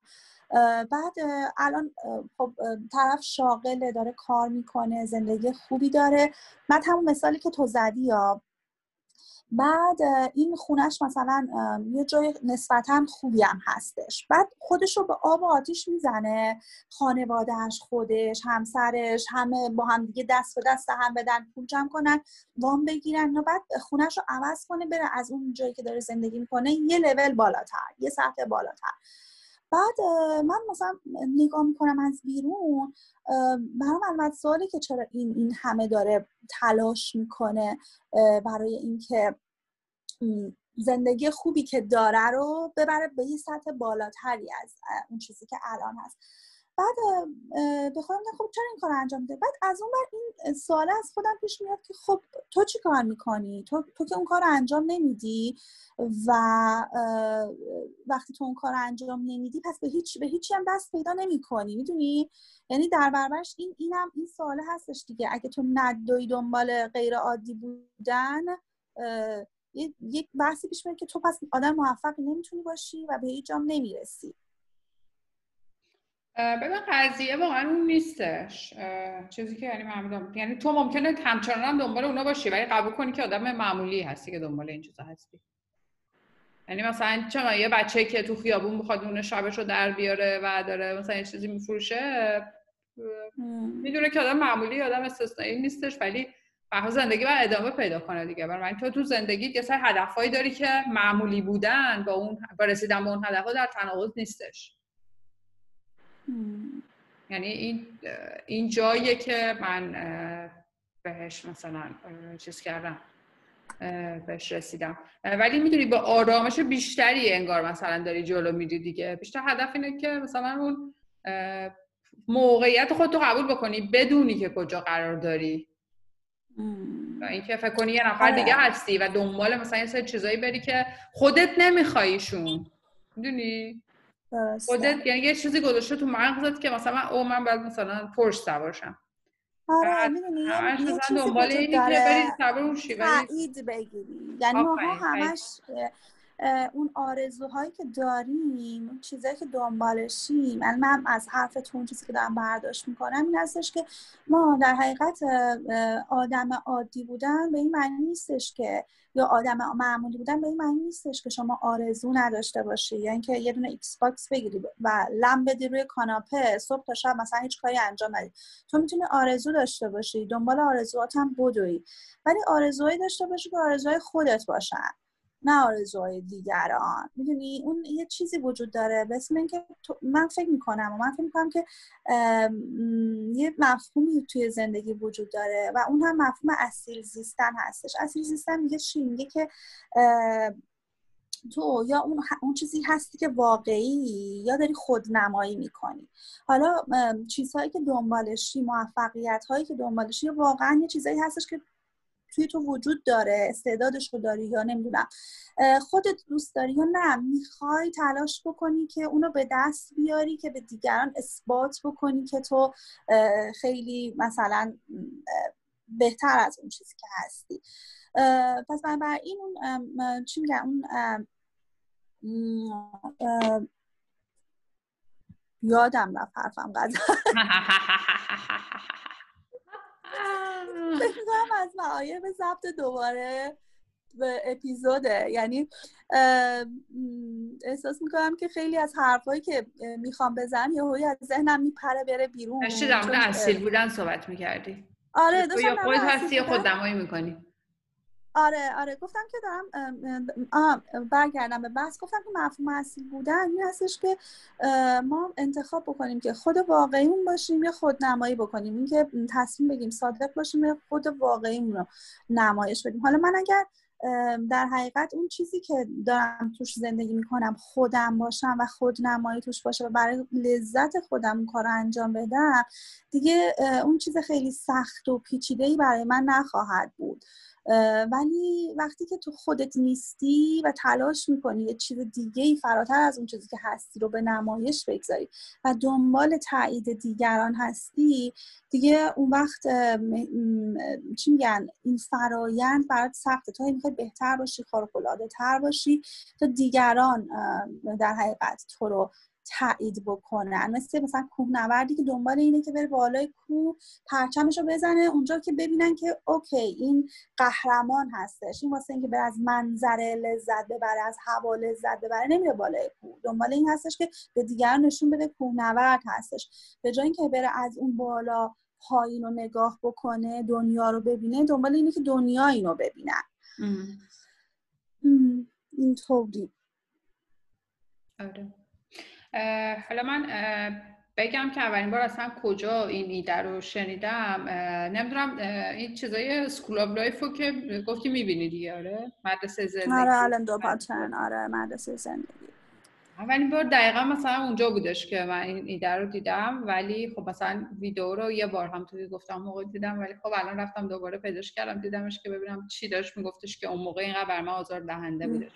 بعد الان خب طرف شاغله داره کار می‌کنه زندگی خوبی داره. من همون مثالی که تو زدی یا بعد این خونش مثلا یه جای نسبتا خوبی هم هستش. بعد خودش رو به آب و آتیش می‌زنه خانوادهش خودش همسرش همه با هم دیگه دست به دست هم بدن پول جمع کنن وام بگیرن. و بعد خونش رو عوض کنه بره از اون جایی که داره زندگی می‌کنه یه لول بالاتر یه سطح بالاتر. بعد من مثلا نگاه می‌کنم از بیرون برام علامت سوالی که چرا این این همه داره تلاش می‌کنه برای اینکه زندگی خوبی که داره رو ببره به یه سطح بالاتری از اون چیزی که الان هست. بعد به خودم خب چرا این کار انجام میده؟ بعد از اون بر این سوال از خودم پیش میاد که خب تو چی کار می‌کنی؟ تو, تو که اون کار انجام نمیدی و وقتی تو اون کار انجام نمیدی پس به هیچ به هیچی هم دست پیدا نمی‌کنی می‌دونی؟ یعنی در برابرش این اینم این سوال هستش دیگه. اگه تو ندوی دنبال غیر عادی بودن یک بحثی پیش میاد که تو پس آدم موفقی نمی‌تونی باشی و به هیچ جام نمی‌رسی. ببین قضیه واقعا اون نیستش. چیزی که یعنی من یعنی تو ممکنه همچنان هم دنبال اونا باشی ولی قبول کنی که آدم معمولی هستی که دنبال این چیزا هستی. یعنی مثلا چرا یه بچه که تو خیابون بخواد اون شبش رو در بیاره و داره مثلا یه چیزی میفروشه می‌دونه که آدم معمولی آدم استثنایی نیستش ولی به زندگی باید ادامه پیدا کنه دیگه. برای تو تو زندگی یه سری هدفهایی داری که معمولی بودن با اون با رسیدن به اون هدفها در تناقض نیستش. یعنی این این جاییه که من بهش مثلا چیز کردم بهش رسیدم. ولی می‌دونی با آرامش بیشتری انگار مثلا داری جلو میری دیگه. بیشتر هدف اینه که مثلا اون موقعیت خودتو قبول بکنی بدونی که کجا قرار داری. و اینکه فکر کنی یه نفر دیگه آره. هستی و دنبال مثلا یه سری چیزایی بری که خودت نمیخواییشون می‌دونی؟ خودت یعنی یه چیزی گذاشته تو مغزت که مثلا او من بعد مثلا پرش سوارشم آره می‌دونی یه چیزی بری سوار تایید بگیری یعنی ما همش اون آرزوهایی که داریم چیزایی که دنبالشیم من, من از حرفتون چیزی که دارم برداشت می‌کنم این هستش که ما در حقیقت آدم عادی بودن به این معنی نیستش که یا آدم معمولی بودن به این معنی نیستش که شما آرزو نداشته باشی یا اینکه یه دونه Xbox بگیری و لم بدی روی کاناپه صبح تا شب مثلا هیچ کاری انجام ندی. تو می‌تونی آرزو داشته باشی دنبال آرزوهات هم بدوی. ولی آرزوهایی داشته باشی که آرزوهای خودت باشن. نه آرزوهای دیگران. می‌دونی؟ اون یه چیزی وجود داره به اسم اینکه من فکر می‌کنم و من فکر می‌کنم که یه مفهومی توی زندگی وجود داره و اون هم مفهوم اصیل زیستن هستش. اصیل زیستن میگه چی؟ میگه که تو یا اون, اون چیزی هستی که واقعی یا داری خودنمایی می‌کنی. حالا چیزهایی که دنبالشی موفقیت هایی که دنبالشی واقعا یه چیزایی هستش که توی تو وجود داره استعدادش رو داری یا نمی‌دونم. خودت دوست داری یا نه می‌خوای تلاش بکنی که اونو به دست بیاری که به دیگران اثبات بکنی که تو خیلی مثلا بهتر از اون چیزی که هستی. پس این اون چی میگم اون یادم رفت حرفم قدر فکر از معایب ضبط دوباره به اپیزوده. یعنی احساس می‌کنم که خیلی از حرفایی که می‌خوام بزنم یه از ذهنم میپره بره بیرون. داشتی در مورد اصیل بودن صحبت می‌کردی. آره داشتم یا خود هستی خود دمایی می‌کنی؟ آره آره گفتم که دارم برگردم به بحث. گفتم که مفهوم اصلی بودن این هستش که ما انتخاب بکنیم که خود واقعیمون باشیم یا خود نمایی بکنیم. اینکه تصمیم بگیم صادق باشیم یا خود واقعیمون رو نمایش بدیم. حالا من اگر در حقیقت اون چیزی که دارم توش زندگی می‌کنم خودم باشم و خود نمایی توش باشه و برای لذت خودم اون کار انجام بدم دیگه اون چیز خیلی سخت و پیچیده برای من نخواهد بود. ولی وقتی که تو خودت نیستی و تلاش می‌کنی یه چیز دیگه ای فراتر از اون چیزی که هستی رو به نمایش بگذاری و دنبال تایید دیگران هستی دیگه اون وقت چی میگن؟ این فرایند برات سخته. تو می‌خوای بهتر باشی خارق تر باشی تا دیگران در حقیقت تو رو تایید بکنن. مثل مثلا کوهنوردی که دنبال اینه که بره بالای کوه پرچمش رو بزنه اونجا که ببینن که اوکی این قهرمان هستش. این واسه اینکه بره از منظره لذت ببره از هوا لذت ببره نمیره بالای کوه. دنبال این هستش که به دیگران نشون بده کوهنورد هستش. به جای اینکه بره از اون بالا پایین رو نگاه بکنه دنیا رو ببینه دنبال اینه که دنیا اینو ببینن اینطوری. آره. حالا من بگم که اولین بار اصلا کجا این ایده رو شنیدم. نمی‌دونم این چیزای School of Life رو که گفتی می‌بینی دیگه آره؟ مدرسه زندگی. آره الان دو پاترن آره مدرسه زندگی. اولین بار دقیقا مثلا اونجا بودش که من این ایده رو دیدم ولی خب مثلا ویدیو رو یه بار هم توی گفتم موقع دیدم ولی خب الان رفتم دوباره پیداش کردم دیدمش که ببینم چی داشت میگفتش که اون موقع اینقدر بر من آزار دهنده بودش.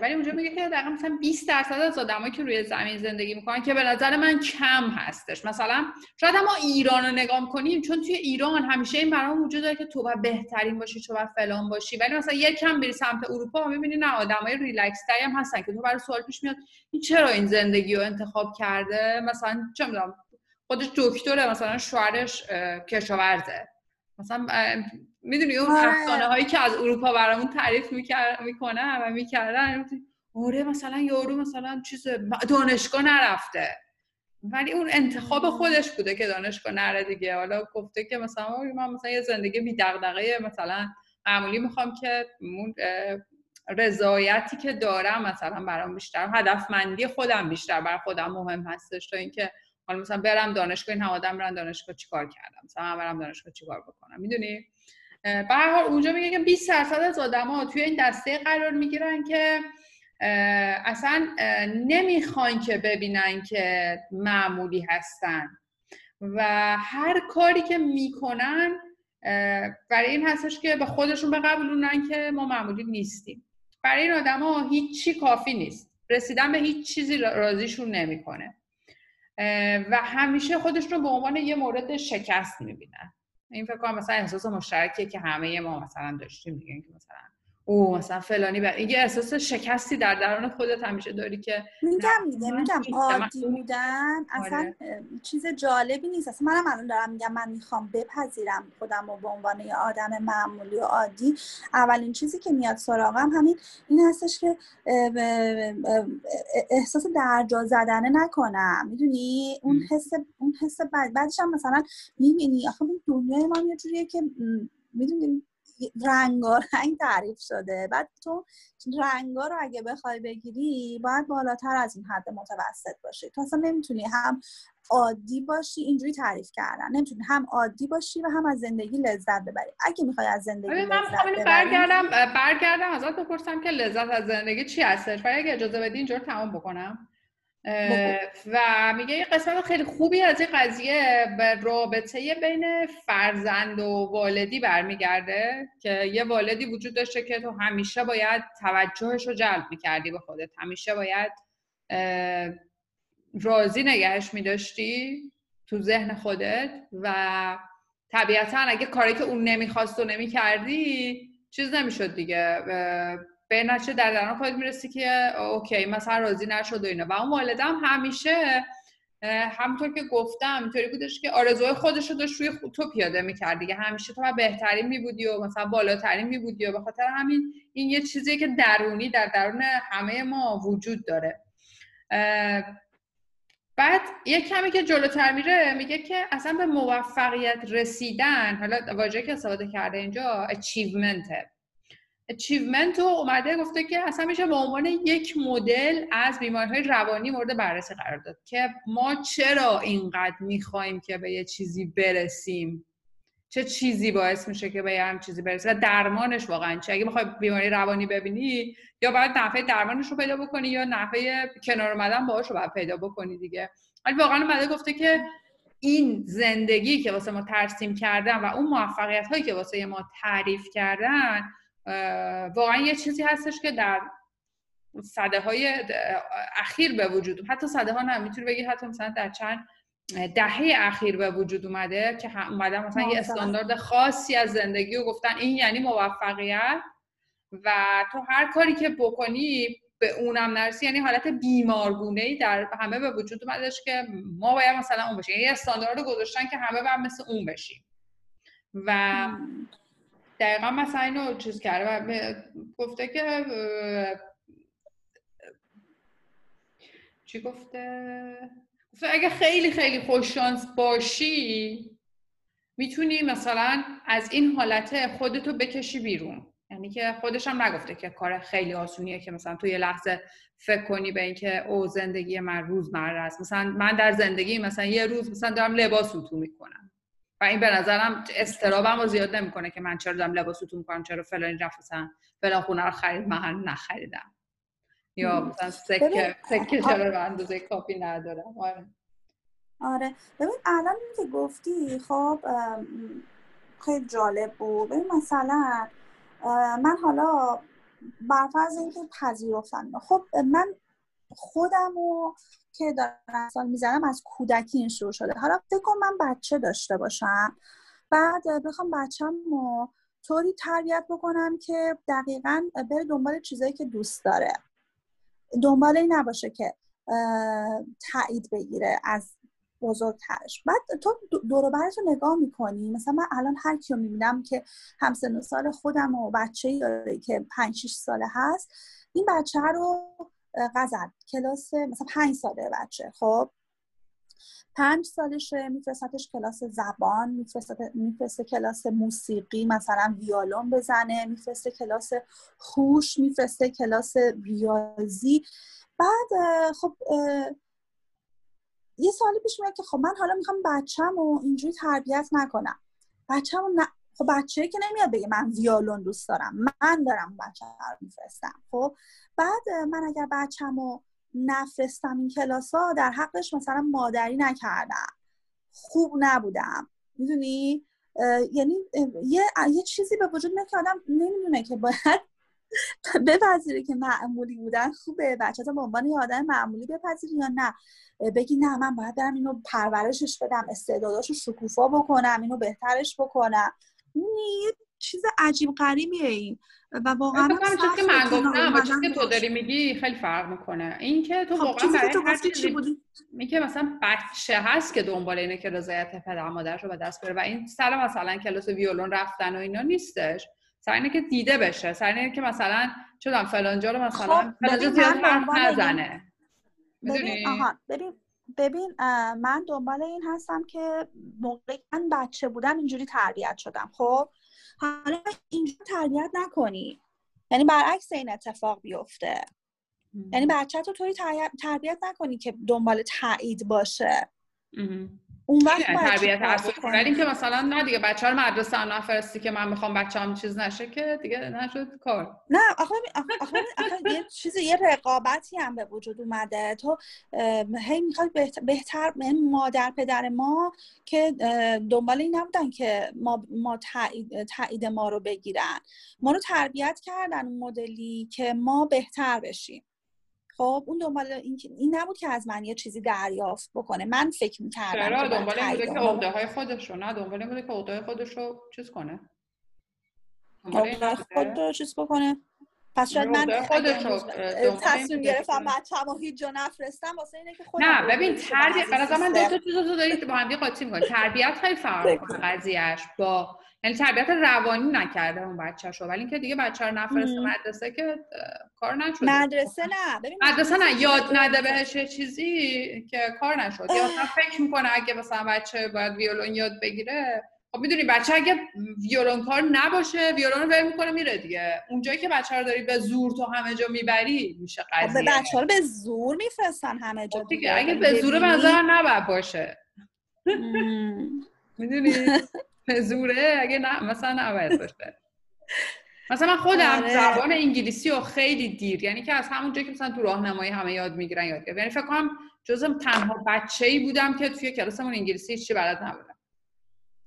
ولی اونجا میگه که دقیقا مثلا 20 درصد از آدمایی که روی زمین زندگی می‌کنن که به نظر من کم هستش. مثلا شاید ما ایران رو نگاه کنیم چون توی ایران همیشه این برام وجود داره که تو باید بهترین باشی تو باید فلان باشی. ولی مثلا یک کم بری سمت اروپا می‌بینی نه آدمای ریلکس هم هستن که تو برای سوال پیش میاد این چرا این زندگی رو انتخاب کرده؟ مثلا چه می‌دونم خودش دکتره مثلا شوهرش کشاورزه. مثلا می‌دونی اون آره. افسانه هایی که از اروپا برامون تعریف می‌کنن و می‌کردن آره مثلا یارو مثلا چیز دانشگاه نرفته. ولی اون انتخاب خودش بوده که دانشگاه نره دیگه. حالا گفته که مثلا من مثلا یه زندگی بی دغدغه مثلا معمولی می‌خوام که رضایتی که دارم مثلا برام بیشتر هدفمندی خودم بیشتر بر خودم مهم هستش تا اینکه حالا مثلا برم دانشگاه این آدم برن دانشگاه چیکار کردم مثلا برم دانشگاه چیکار بکنم؟ می‌دونی؟ به حال اونجا میگه که 20 درصد از آدما توی این دسته قرار می‌گیرن که اصلا نمی‌خوان که ببینن که معمولی هستن. و هر کاری که می‌کنن برای این هستش که به خودشون بقبولونن که ما معمولی نیستیم. برای این آدما هیچی کافی نیست. رسیدن به هیچ چیزی راضیشون نمی‌کنه. و همیشه خودشون به عنوان یه مورد شکست می‌بینن. این فکر کنم مثلا احساس مشترکیه که همه ما مثلا داشتیم دیگه که مثلا او مثلا فلانی بر این احساس شکستی در درون خودت همیشه داری که میگم دیگه میگم عادی بودن اصلا آره. چیز جالبی نیست. اصلا منم الان دارم میگم من می‌خوام بپذیرم خودم رو به عنوان یه آدم معمولی و عادی. اولین چیزی که میاد سراغم همین این هستش که احساس درجا زدنه نکنم. می‌دونی؟ اون حس اون حس بعد بعدش هم مثلا می‌بینی. آخه دنیای ما یه جوریه که می‌دونی؟ رنگارنگ تعریف شده. بعد تو رنگا رو اگه بخوای بگیری باید بالاتر از این حد متوسط باشی. تو اصلا نمی‌تونی هم عادی باشی اینجوری تعریف کردن. نمی‌تونی هم عادی باشی و هم از زندگی لذت ببری. اگه می‌خوای از زندگی لذت ببری. برگردم برگردم ازت بپرسم که لذت از زندگی چی هستش ولی اگه اجازه بدی اینجور تمام بکنم. و میگه یه قسمت خیلی خوبی از این قضیه به رابطه بین فرزند و والدی برمیگرده که یه والدی وجود داشته که تو همیشه باید توجهش رو جلب می‌کردی به خودت. همیشه باید راضی نگهش میداشتی تو ذهن خودت و طبیعتا اگه کاری که اون نمی‌خواست و نمی‌کردی چیز نمی‌شد دیگه. به نتیجه در درون خودت می‌رسی که اوکی مثلا راضی نشد و اینا. و اون والدم همیشه همونطور که گفتم اینطوری بودش که آرزوهای خودش رو داشت روی تو پیاده می‌کرد دیگه. همیشه تو بهترین میبودی و مثلا بالاترین میبودی و به خاطر همین این یه چیزی که درونی در درون همه ما وجود داره. بعد یه کمی که جلوتر میره میگه که اصلا به موفقیت رسیدن حالا واژه که استفاده کرده اینجا achievement اچیومنت رو اومده گفته که اصلا میشه به عنوان یک مدل از بیماری های روانی مورد بررسی قرار داد که ما چرا اینقدر می‌خوایم که به یه چیزی برسیم؟ چه چیزی باعث میشه که به یه هم چیزی برسیم و درمانش واقعا چه اگه می‌خوای بیماری روانی ببینی یا باید نحوه درمانش رو پیدا بکنی یا نحوه کنار اومدن باهاش رو باید پیدا بکنی دیگه. ولی واقعا اومده گفته که این زندگی که واسه ما ترسیم کردن و اون موفقیت هایی که واسه ما تعریف کردن واقعا یه چیزی هستش که در صده های اخیر به وجود حتی صده ها نه می‌تونی بگی حتی مثلا در چند دهه اخیر به وجود اومده که اومدن مثلا یه استاندارد خاصی از زندگی و گفتن این یعنی موفقیت و تو هر کاری که بکنی به اونم نرسی. یعنی حالت بیمارگونه ای در همه به وجود اومدش که ما باید مثلا اون بشیم. یعنی استاندارد رو گذاشتن که همه باید مثل اون بشیم. و دقیقا مثلا اینو چیز کرده و گفته که چی گفته؟ گفته اگه خیلی خیلی خوششانس باشی می‌تونی مثلا از این حالت خودتو بکشی بیرون. یعنی که خودش هم نگفته که کار خیلی آسونیه که مثلا تو یه لحظه فکر کنی به اینکه او زندگی من روزمره است. مثلا من در زندگی مثلا یه روز مثلا دارم لباس اتو می‌کنم. و این به نظرم استرابم رو زیاد نمی‌کنه که من چرا دارم لباس اتو می‌کنم چرا فلان رفت مثلا فلان خونه رو خرید من نخریدم. یا مثلا سکه سکه چرا به اندازه کافی ندارم آره. آره. ببین الان که گفتی خب خیلی جالب بود. ببین مثلا من حالا برفرض اینکه پذیرفتم خب من خودم رو که دارم سال می‌زنم از کودکی این شروع شده. حالا فکر کنم من بچه داشته باشم. بعد بخوام بچم رو طوری تربیت بکنم که دقیقا بره دنبال چیزایی که دوست داره. دنبال این نباشه که تایید بگیره از بزرگترش. بعد تو دور رو نگاه می‌کنی. مثلا من الان هر کیو می‌بینم که همسن سال خودم و بچه داره که 5 6 ساله هست این بچه رو غزل کلاس مثلا 5 ساله بچه خب؟ پنج سالشه میفرستش کلاس زبان میفرسته کلاس موسیقی مثلا ویالون بزنه میفرسته کلاس خوش میفرسته کلاس ریاضی. بعد خب یه سوالی پیش میاد که خب من حالا می‌خوام بچم و اینجوری تربیت نکنم. بچم ن... خب بچه که نمیاد بگه من ویالون دوست دارم من دارم بچه رو میفرستم. خب بعد من اگر بچم رو نفرستم این کلاس ها در حقش مثلا مادری نکردم. خوب نبودم. می‌دونی؟ یعنی یه،, یه چیزی به وجود میاد که آدم نمی‌دونه که باید بپذیره که معمولی بودن خوبه. بچه به عنوان یه آدم معمولی بپذیری یا نه. بگی نه من باید برم اینو پرورشش بدم استعداداشو شکوفا بکنم اینو بهترش بکنم. یه چیز عجیب غریبیه این. و واقعا چیزی که من گفتم چیزی که تو داری میگی خیلی فرق می‌کنه. این که تو خب واقعا برای تو هر چی بودی؟ که مثلا بچه هست که دنبال اینه که رضایت پدر مادرش رو به دست بیاره. و این سر مثلا کلاس ویولون رفتن و اینا نیستش. سر اینه که دیده بشه. سر اینه که مثلا چون فلانجا رو مثلا خب فلانجا زیاد حرف نزنه. ببین آها ببین ببین من دنبال این هستم که موقعی من بچه بودم اینجوری تربیت شدم خب؟ حالا اینجوری تربیت نکنی. یعنی برعکس این اتفاق بیفته. یعنی بچه تو طوری تربیت نکنی که دنبال تایید باشه. اون وقت تربیت ولی که مثلا نه دیگه بچه رو مدرسه هم نفرستی که من می‌خوام بچه هم چیز نشه که دیگه نشد کار. نه آخه آخه, یه چیزی یه رقابتی هم به وجود اومده. تو هی می‌خوای بهتر مادر پدر ما که دنبال این نبودن که ما, ما تایید ما رو بگیرن. ما رو تربیت کردن اون مدلی که ما بهتر بشیم. خب اون دنبال این, این نبود که از من یه چیزی دریافت بکنه. من فکر می‌کردم چرا؟ دنبال این بوده که عقده های خودش رو نه؟ دنبال این بوده که عقده خودش رو چیز کنه. عقده خود رو چیز بکنه. پس شاید من تصمیم گرفتم بچه‌مو هیچ جا نفرستم واسه اینه که خودم نه ببین تربیت به من دو تا چیز رو دارید با هم قاطی می‌کنید تربیت خیلی فرق قضیهش با یعنی تربیت روانی نکرده اون بچه شو ولی اینکه دیگه بچه رو نفرسته مدرسه که کار نشد مدرسه نه. ببین مدرسه نه یاد نده بهش چیزی که کار نشد. یا فکر می‌کنه اگه مثلا بچه باید ویولون یاد بگیره خب می‌دونی بچه اگه ویولون کار نباشه ویولون رو ول می‌کنه میره دیگه. اونجایی که بچه رو داری به زور تو همه جا می‌بری میشه خب قضیه. به بچه رو به زور میفرستن همه جا خب دیگه اگه به زور نظر نباید باشه. می‌دونی؟ به زوره اگه نه مثلا نباید باشه. مثلا من خودم آره. زبان انگلیسی رو خیلی دیر یعنی که از همون که مثلا تو راهنمایی همه یاد می‌گیرن یاد گرفتم یعنی فکر کنم جزم تنها بچه ای بودم که توی کلاسمون انگلیسی چی بلد نبودم.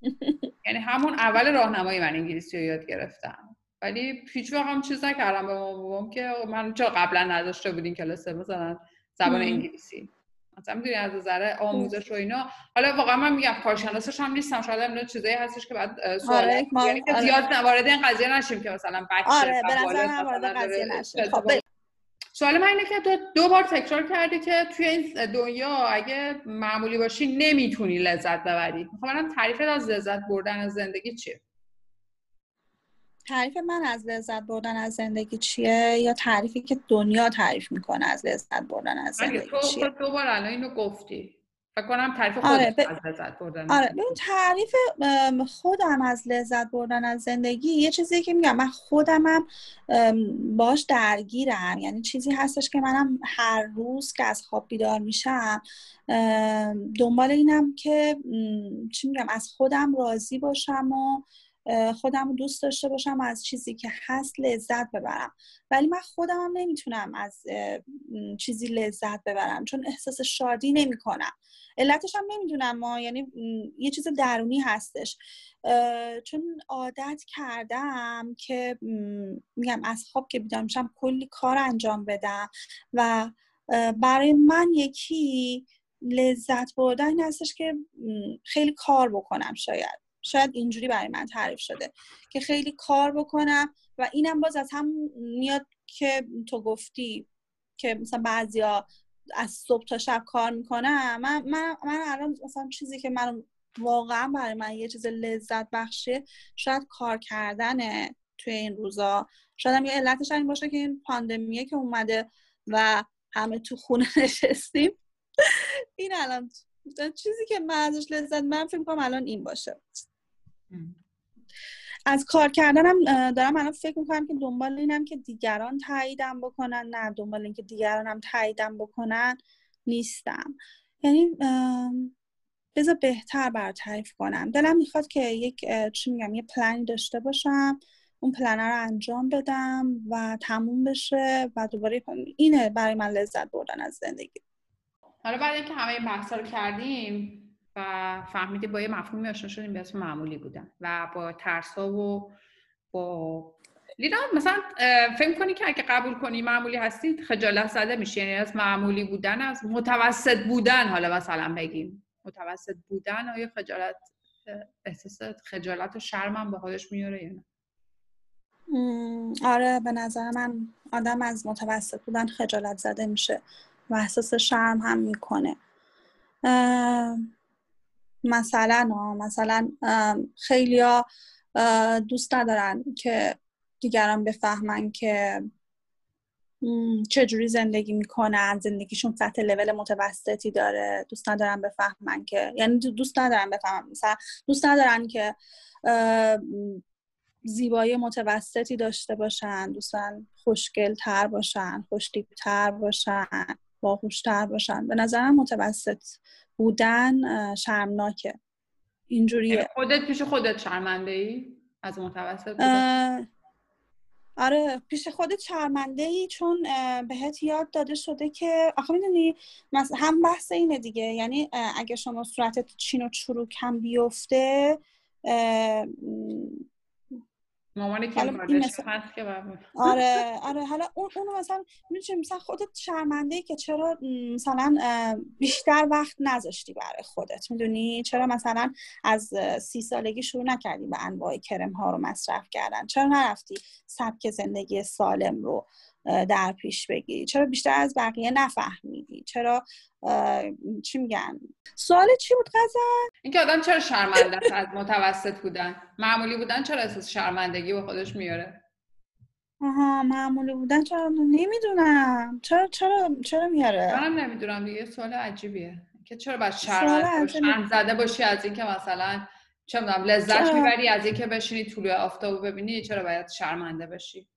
یعنی همون اول راهنمایی من انگلیسی رو یاد گرفتم. ولی هیچ وقت هم چیز نکردم به مامانم که من چرا قبلا نداشته بودین کلاس مثلا زبان انگلیسی. مثلا می‌دونی از نظر آموزش و اینا. حالا واقعا من میگم کارشناسش هم نیستم. شاید هم چیزایی هستش که بعد سوال آره، یعنی که زیاد وارد این قضیه نشیم که مثلا بچه آره به نظر وارد قضیه نشیم خب سوال من اینه که تو دو بار تکرار کردی که توی این دنیا اگه معمولی باشی نمی‌تونی لذت ببری. می‌خوام تعریفت از لذت بردن از زندگی چیه؟ تعریف من از لذت بردن از زندگی چیه یا تعریفی که دنیا تعریف می‌کنه از لذت بردن از زندگی تو چیه؟ دو بار الان اینو گفتی. فکر کنم تعریف آره ب... از لذت بردن آره ببین تعریف خودم از لذت بردن از زندگی یه چیزی که میگم من خودمم باش درگیرم. یعنی چیزی هستش که منم هر روز که از خواب بیدار میشم دنبال اینم که چی میگم از خودم راضی باشم و خودم دوست داشته باشم از چیزی که هست لذت ببرم. ولی من خودم هم نمی‌تونم از چیزی لذت ببرم چون احساس شادی نمی‌کنم. علتش هم نمی‌دونم ما یعنی یه چیز درونی هستش. چون عادت کردم که میگم از خواب که بیدار میشم کلی کار انجام بدم و برای من یکی لذت بردن این هستش که خیلی کار بکنم شاید. شاید اینجوری برای من تعریف شده که خیلی کار بکنم و اینم باز از هم میاد که تو گفتی که مثلا بعضیا از صبح تا شب کار می‌کنم من, من, من الان مثلا چیزی که من واقعا برای من یه چیز لذت بخشه شاید کار کردنه توی این روزا. شاید یه علتش این باشه که این پاندمیه که اومده و همه تو خونه نشستیم. این الان چیزی که من ازش لذت من فکر کنم الان این باشه. از کار کردنم دارم الان فکر می‌کنم که دنبال اینم که دیگران تاییدم بکنن. نه دنبال اینکه دیگران هم تاییدم بکنن نیستم. یعنی بذار بهتر بر تعریف کنم. دلم می‌خواد که یک چی میگم یه پلنی داشته باشم اون پلن رو انجام بدم و تموم بشه و دوباره اینه برای من لذت بردن از زندگی. حالا بعد اینکه همه این بحثا رو کردیم و فهمیدی با یه مفهومی آشنا شدیم به اسم معمولی بودن و با ترس و با لینا مثلا فکر کنی که اگه قبول کنی معمولی هستی خجالت زده میشی. یعنی از معمولی بودن از متوسط بودن حالا مثلا بگیم. متوسط بودن آیا خجالت احساس خجالت و شرم هم به خودش میاره یا آره به نظر من آدم از متوسط بودن خجالت زده میشه و احساس شرم هم می‌کنه. مثلا مثلا خیلیا دوست ندارن که دیگران بفهمن که چجوری زندگی می‌کنن زندگیشون سطح لول متوسطی داره. دوست ندارن بفهمن که یعنی دوست ندارن بفهمن. مثلا دوست ندارن که زیبایی متوسطی داشته باشن. دوستان خوشگل تر باشن خوشتیب تر باشن باهوشتر باشن. به نظرم متوسط بودن شرمناکه. اینجوریه. یعنی خودت پیش خودت شرمنده ای از متوسط آره پیش خودت شرمنده ای چون بهت یاد داده شده که آخه می‌دونی هم بحث اینه دیگه. یعنی اگه شما صورتت چین و چروک هم بیفته مامانی که هست که آره آره. حالا اون اونو مثلا می‌دونی مثلا خودت شرمنده ای که چرا مثلا بیشتر وقت نذاشتی برای خودت می‌دونی؟ چرا مثلا از سی سالگی شروع نکردی به انواع کرم ها رو مصرف کردن؟ چرا نرفتی سبک زندگی سالم رو در پیش بگیری؟ چرا بیشتر از بقیه نفهمیدی؟ چرا چی میگن؟ سوال چی بود غزل؟ اینکه آدم چرا شرمنده از متوسط بودن. معمولی بودن چرا احساس شرمندگی به خودش میاره؟ آها معمولی بودن چرا؟ نمی‌دونم. چرا چرا چرا میاره؟ منم نمی‌دونم دیگه. سوال عجیبیه. که چرا باید شرم زده باشی از اینکه مثلا چه لذت می‌بری از اینکه بشینی طلوع آفتابو ببینی چرا باید شرمنده بشی؟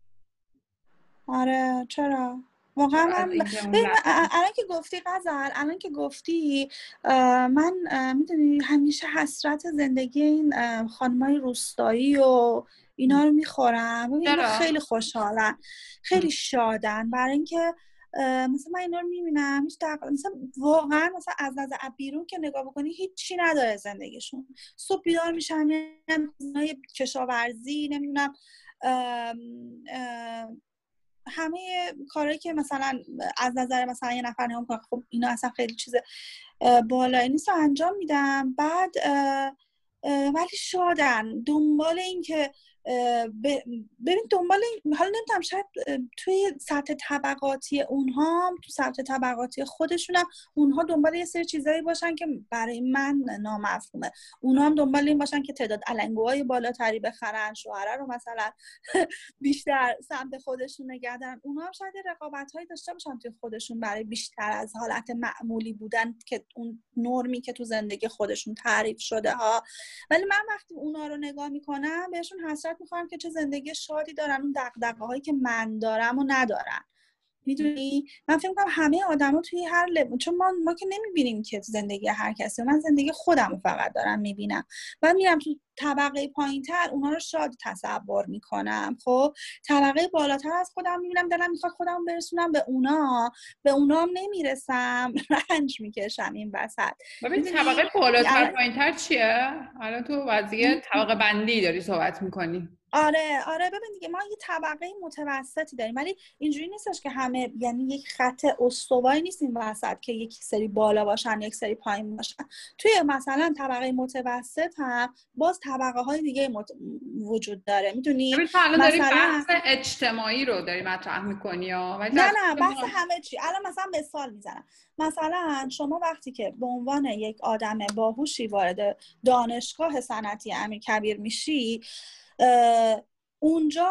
آره چرا؟ واقعا من الان که گفتی غزل الان که گفتی من می‌دونی همیشه حسرت زندگی این خانمای روستایی و اینا رو می‌خورم. خیلی خوشحالن خیلی شادن. برای اینکه مثلا من اینا رو می‌بینم مثلا واقعا مثلا از نظر بیرون که نگاه بکنی هیچی نداره زندگیشون. صبح بیدار میشن کشاورزی نمی‌دونم همه کارهایی که مثلا از نظر مثلا یه نفر نگاه خب اینا اصلا خیلی چیز بالایی نیست انجام میدم. بعد ولی شادن دنبال این که ببین دنبال حالا نمی‌دونم شاید توی سطح طبقاتی اونها تو سطح طبقاتی خودشونم اونها دنبال یه سری چیزایی باشن که برای من نامفهومه. اونها هم دنبال این باشن که تعداد علنگوهای بالاتری بخرن شوهره رو مثلا بیشتر سمت خودشون نگه دارن. اونها هم شاید رقابت هایی داشته باشن توی خودشون برای بیشتر از حالت معمولی بودن که اون نرمی که تو زندگی خودشون تعریف شده ها. ولی من وقتی اونا رو نگاه می‌کنم بهشون حسرت می‌خوام که چه زندگی شادی دارن اون دقدقه هایی که من دارم و ندارن می‌دونی؟ من فکر کنم همه آدما توی هر لب چون ما ما که نمی‌بینیم که زندگی هر کسی من زندگی خودم رو فقط دارم می‌بینم. و میرم تو طبقه پایین تر اونها رو شاد تصور می‌کنم خب؟ طبقه بالاتر از خودم می‌بینم دلم می‌خواد خودم برسونم به اونا. به اونا هم نمی‌رسم. رنج می‌کشم این وسط. ببین طبقه بالاتر پایین تر چیه؟ الان تو وضعیت طبقه بندی داری صحبت می‌کنی. آره آره. ببین دیگه ما یه طبقه متوسطی داریم. ولی اینجوری نیستش که همه یعنی یک خط استوایی نیست این وسط که یک سری بالا باشن یک سری پایین باشن. توی مثلا طبقه متوسط هم باز طبقه های دیگه وجود داره. می‌دونی؟ مثلا داری بحث اجتماعی رو داری مطرح می‌کنی نه نه بحث همه چی. الان مثلا مثال می‌زنم. مثلا شما وقتی که به عنوان یک آدم باهوشی وارد دانشگاه صنعتی امیر کبیر میشی اونجا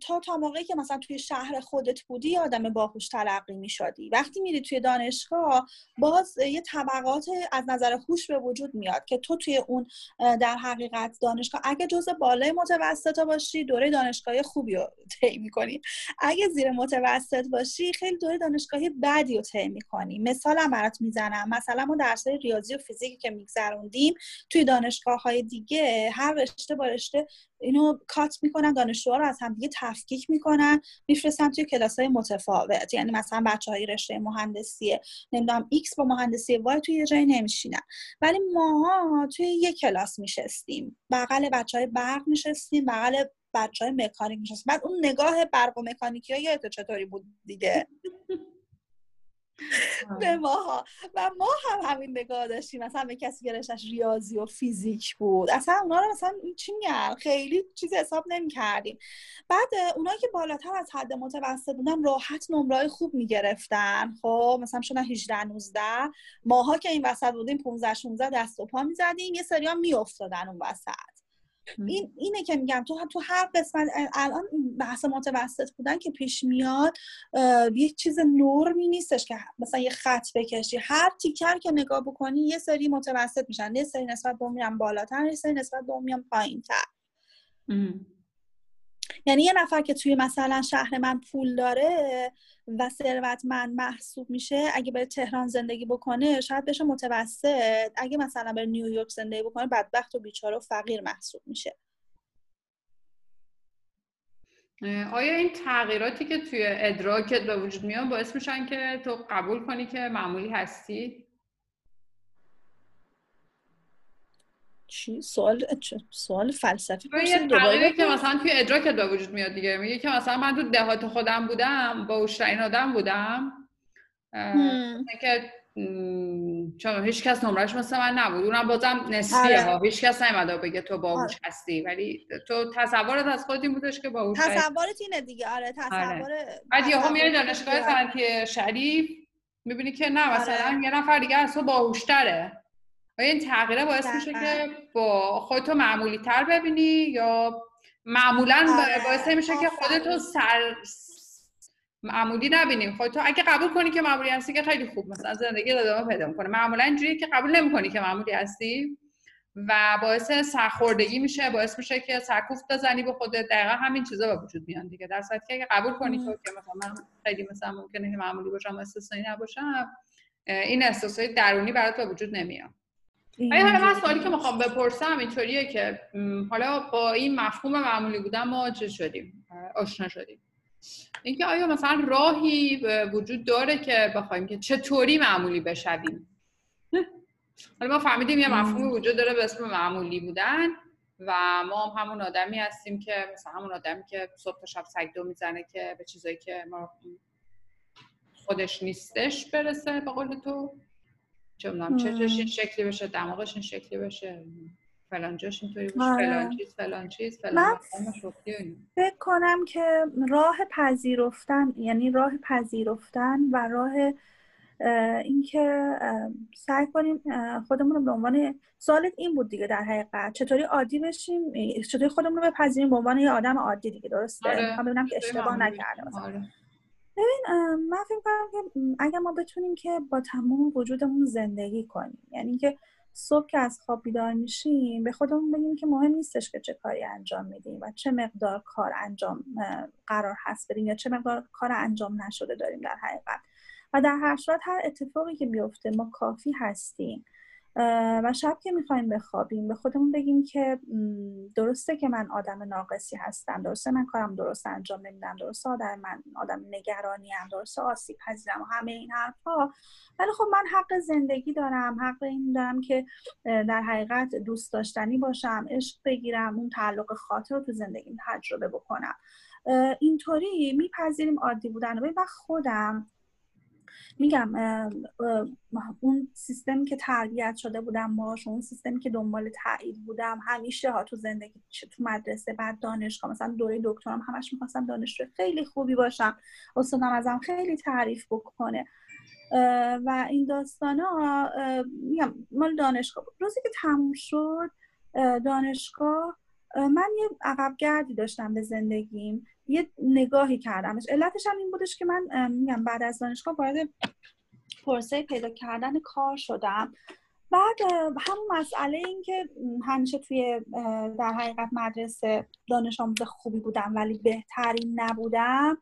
تو تا موقعی که مثلا توی شهر خودت بودی آدم باهوش تلقی می شدی وقتی میری توی دانشگاه باز یه طبقات از نظر هوش به وجود میاد که تو توی اون در حقیقت دانشگاه اگه جزء بالای متوسط باشی دوره دانشگاهی خوبی رو طی می‌کنی. اگه زیر متوسط باشی خیلی دوره دانشگاهی بدی رو طی می‌کنی. مثالم برات می‌زنم. مثلا ما درس ریاضی و فیزیکی که میگذروندیم توی دانشگاه های دیگه هر رشته با رشته اینو cut می‌کنن دانشجوها رو از هم دیگه تفکیک می‌کنن میفرستن توی کلاس های متفاوت. یعنی مثلا بچه های رشته مهندسی نمی‌دونم X با مهندسی Y توی یه جایی نمیشینن. ولی ماها توی یه کلاس میشستیم. بغل بچه های برق میشستیم بغل بچه های مکانیک میشستیم بعد اون نگاه برق و مکانیکی ها یادت چطوری بود دیگه؟ به ماها. و ما هم همین نگاه داشتیم. مثلا به کسی که ریاضی و فیزیک بود. اصلا اونا رو مثلا چی میگن؟ خیلی چیز حساب نمی کردیم بعد اونایی که بالاتر از حد متوسط بودن راحت نمره خوب می‌گرفتن. خب مثلا شدن 18 19 ماها که این وسط بودیم 15 16 دست و پا می‌زدیم. یه سری ها میافتادن اون وسط. این اینه که میگم تو تو هر قسمت الان بحث متوسط بودن که پیش میاد یک چیز نرمی نیستش که مثلا یه خط بکشی. هر تیکر که نگاه بکنی یه سری متوسط میشن. یه سری نسبت به میرن بالاتر یه سری نسبت به میان پایینتر. یعنی یه نفر که توی مثلا شهر من پول داره و ثروتمند محسوب میشه اگه بره تهران زندگی بکنه شاید بشه متوسط اگه مثلا بره نیویورک زندگی بکنه بدبخت و بیچاره و فقیر محسوب میشه آیا این تغییراتی که توی ادراکت به وجود میاد باعث میشن که تو قبول کنی که معمولی هستی؟ چی؟ سوال سوال فلسفی یه که مثلا توی ادراکت به وجود میاد دیگه. میگه که مثلا من تو دهات خودم بودم با اوشترین آدم بودم. که چون هیچ کس نمرش مثل من نبود. اونم بازم نسبیه ها. آره. هیچ کس نمیده بگه تو باهوش آره. هستی. ولی تو تصورت از خودت این بودش که باهوش تصورت اینه دیگه. آره تصور آره. بعد یهو میای دانشگاه صنعتی شریف می‌بینی که نه مثلا. یه نفر دیگه از تو باهوشتره آیا این تغییره باعث میشه که با خودتو معمولی تر ببینی یا معمولا آره. باعث میشه که خودتو سر معمولی نبینیم خودتو اگه قبول کنی که معمولی هستی که خیلی خوب مثلا زندگی ادامه پیدا می‌کنه. معمولا اینجوری که قبول نمی‌کنی که معمولی هستی و باعث سرخوردگی میشه باعث میشه که سرکوفت بزنی به خودت. دقیقا همین چیزا به وجود میان دیگه. در صورتی که اگه قبول کنی که مثلا من خیلی مثلا ممکنه که معمولی باشم استثنایی نباشم این احساسات درونی برات به وجود نمیاد. ولی حالا من سوالی که می‌خوام بپرسم اینطوریه که حالا با این مفهوم معمولی بودن ما چه شدیم؟ آشنا شدیم. اینکه آیا مثلا راهی وجود داره که بخوایم که چطوری معمولی بشویم؟ حالا ما فهمیدیم یه مفهوم وجود داره به اسم معمولی بودن و ما هم همون آدمی هستیم که مثلا همون آدمی که صبح تا شب سگدو می‌زنه که به چیزایی که ما خودش نیستش برسه به قول تو. چه می‌دونم چشش این شکلی بشه دماغش این شکلی بشه فلان جاش اینطوری باشه آره. فلان چیز فلان چیز فلان فکر کنم که راه پذیرفتن یعنی راه پذیرفتن و راه اینکه سعی کنیم خودمون رو به عنوان سوالت این بود دیگه در حقیقت چطوری عادی بشیم چطوری خودمون رو بپذیریم به عنوان یه آدم عادی دیگه درسته آره. ببینم که اشتباه نکرده آره. ببین من فکر کنم که اگر ما بتونیم که با تمام وجودمون زندگی کنیم یعنی که صبح که از خواب بیدار میشیم به خودمون بگیم که مهم نیستش که چه کاری انجام میدیم و چه مقدار کار انجام قرار هست بریم یا چه مقدار کار انجام نشده داریم در حقیقت. و در هر صورت هر اتفاقی که بیفته ما کافی هستیم. و شب که می‌خوایم بخوابیم به خودمون بگیم که درسته که من آدم ناقصی هستم. درسته من کارم درست انجام نمیدم. درسته آدم من آدم نگرانی هم درسته آسیب پذیرم و همه این حرفها. ولی خب من حق زندگی دارم. حق این دارم که در حقیقت دوست داشتنی باشم عشق بگیرم اون تعلق خاطر رو تو زندگیم تجربه بکنم. اینطوری میپذیریم عادی بودن و خودم میگم اون سیستمی که تربیت شده بودم باش اون سیستمی که دنبال تایید بودم همیشه ها تو زندگی تو مدرسه بعد دانشگاه مثلا دوره دکترام همش می‌خواستم دانشجو خیلی خوبی باشم استادم ازم خیلی تعریف بکنه. و این داستان ها میگم مال دانشگاه روزی که تموم شد دانشگاه من یه عقب گردی داشتم به زندگیم. یه نگاهی کردمش علتش هم این بودش که من میگم بعد از دانشگاه وارد پرسه پیدا کردن کار شدم. بعد همون مسئله این که همیشه توی در حقیقت مدرسه دانش آموز خوبی بودم ولی بهترین نبودم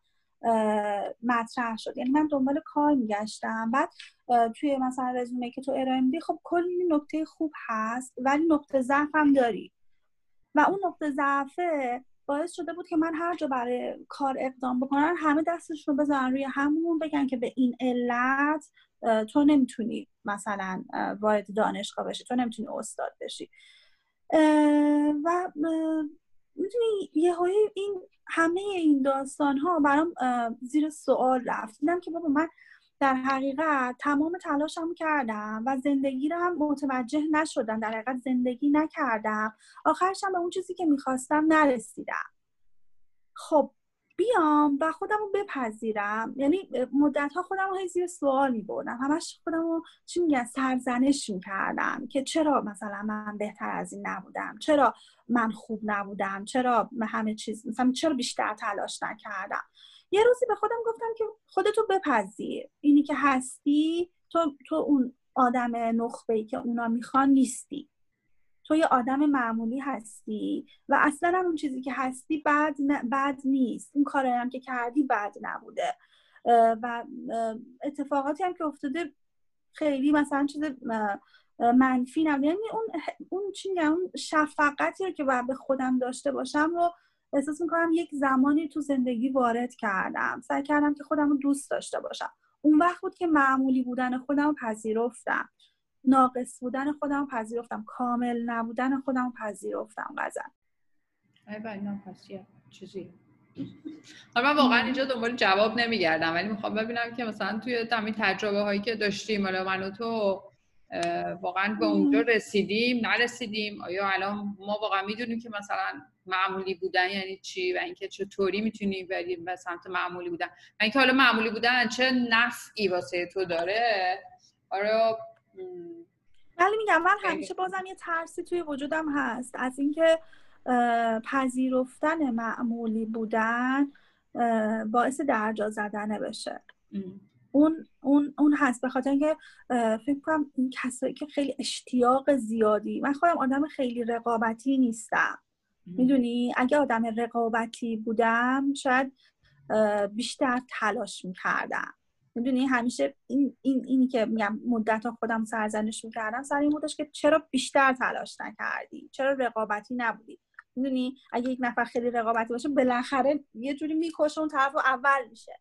مطرح شد. یعنی من دنبال کار میگشتم. بعد توی مثلا رزومه که تو ارائه میدی خب کلی نکته خوب هست ولی نقطه ضعف هم داری. و اون نقطه ضعفه باعث شده بود که من هر جا برای کار اقدام بکنن همه دستشون رو بزنن روی همون بگن که به این علت تو نمی‌تونی مثلا وارد دانشگاه بشی تو نمی‌تونی استاد بشی. و می‌تونی یه این همه این داستان ها برام زیر سوال رفت. دیدم که بابا من در حقیقت تمام تلاشم کردم و زندگی رو هم متوجه نشدم در حقیقت زندگی نکردم. آخرشم به اون چیزی که می‌خواستم نرسیدم. خب بیام و خودم رو بپذیرم. یعنی مدت ها خودم رو زیر سوال می بردم همش خودم رو چی میگن سرزنش می کردم که چرا مثلا من بهتر از این نبودم؟ چرا من خوب نبودم؟ چرا همه چیز مثلا چرا بیشتر تلاش نکردم؟ یه روزی به خودم گفتم که خودتو بپذیر. اینی که هستی تو, تو اون آدم نخبه ای که اونا می‌خوان نیستی. تو یه آدم معمولی هستی و اصلا اون چیزی که هستی بد, بد نیست. اون کاری هم که کردی بد نبوده. و اتفاقاتی هم که افتاده خیلی مثلا چیز منفی نبوده. یعنی اون اون چی اون شفقتی که باید به خودم داشته باشم رو احساس می‌کنم یک زمانی تو زندگی وارد کردم. سعی کردم که خودم رو دوست داشته باشم. اون وقت بود که معمولی بودن خودم پذیرفتم. ناقص بودن خودم پذیرفتم. کامل نبودن خودم پذیرفتم غزن ای چیزی. من واقعا اینجا دنبال جواب نمیگردم ولی می‌خوام ببینم که مثلا توی تمام تجربه هایی که داشتیم حالا من تو واقعا به اونجا رسیدیم نرسیدیم. آیا الان ما واقعا می‌دونیم که مثلا معمولی بودن یعنی چی و اینکه چطوری می‌تونی بریم به سمت معمولی بودن؟ و اینکه حالا معمولی بودن چه نفعی واسه تو داره؟ آره ولی میگم من همیشه بازم یه ترسی توی وجودم هست. از اینکه پذیرفتن معمولی بودن باعث درجا زدنه بشه. اون اون اون هست. به خاطر اینکه فکر کنم این کسایی که خیلی اشتیاق زیادی من خودم آدم خیلی رقابتی نیستم. می‌دونی؟ اگه آدم رقابتی بودم شاید بیشتر تلاش می‌کردم. می‌دونی؟ همیشه این, این اینی که میگم مدت خودم سرزنش می‌کردم سر این بودش که چرا بیشتر تلاش نکردی؟ چرا رقابتی نبودی؟ می‌دونی؟ اگه یک نفر خیلی رقابتی باشه بالاخره یه جوری می‌کشه اون طرف اول میشه.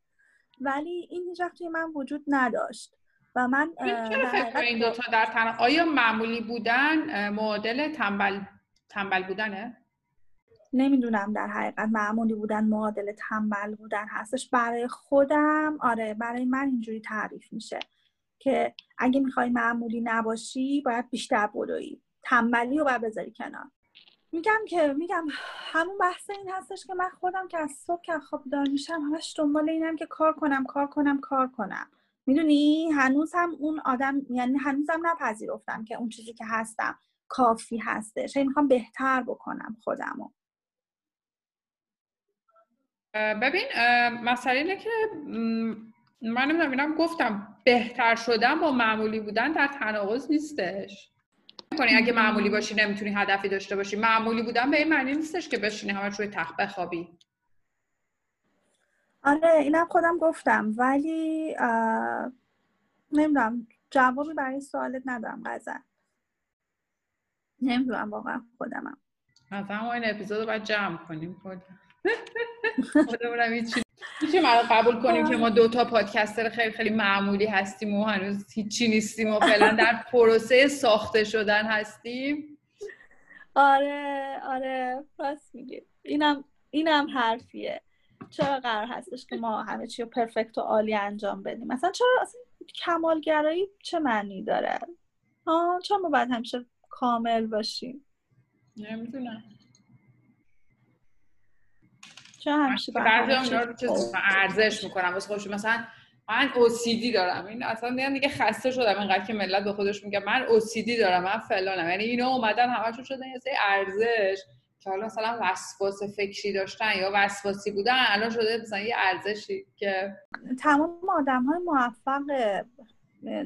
ولی این هیچ توی من وجود نداشت. و من چرا این دوتا در تن... آیا معمولی بودن معادل تنبل تنبل بودنه؟ نمی‌دونم در حقیقت معمولی بودن معادل تنبل بودن هستش. برای خودم آره برای من اینجوری تعریف میشه که اگه می‌خوای معمولی نباشی باید بیشتر بدوی تنبلی رو باید بذاری کنار. میگم که میگم همون بحث این هستش که من خودم که از صبح که خواب دار میشم همش دنبال اینم که کار کنم کار کنم کار کنم. می‌دونی؟ هنوز هم اون آدم یعنی هنوزم نپذیرفتم که اون چیزی که هستم کافی هستش. هی می‌خوام بهتر بکنم خودمو. ببین مسئله اینه که من نمی‌دونم گفتم بهتر شدن با معمولی بودن در تناقض نیستش. کنی اگه معمولی باشی نمی‌تونی هدفی داشته باشی. معمولی بودن به این معنی نیستش که بشینی همه روی تخت بخوابی. آره اینم خودم گفتم. ولی نمی‌دونم. جوابی برای سوالت ندارم قزن نمی‌دونم واقعا خودمم. مثلا ما این اپیزود رو باید جمع کنیم خودمونم هیچی میشه من قبول کنیم که ما دوتا پادکستر خیلی خیلی معمولی هستیم و هنوز هیچی نیستیم و فعلا در پروسه ساخته شدن هستیم. آره آره راست میگی. اینم اینم حرفیه. چرا قرار هستش که ما همه چی رو پرفکت و عالی انجام بدیم؟ مثلا چرا اصلا کمالگرایی چه معنی داره؟ ها چرا ما باید همیشه کامل باشیم؟ نمی‌دونم. چرا همیشه ارزش می‌کنم. واسه خودش مثلا من OCD دارم. این اصلا دیگه خسته شدم. اینقدر که ملت به خودش میگه من OCD دارم من فلانم. یعنی اینا اومدن همشون شدن یه سری ارزش که حالا مثلا وسواس فکری داشتن یا وسواسی بودن الان شده مثلا یه ارزشی که تمام آدم های موفق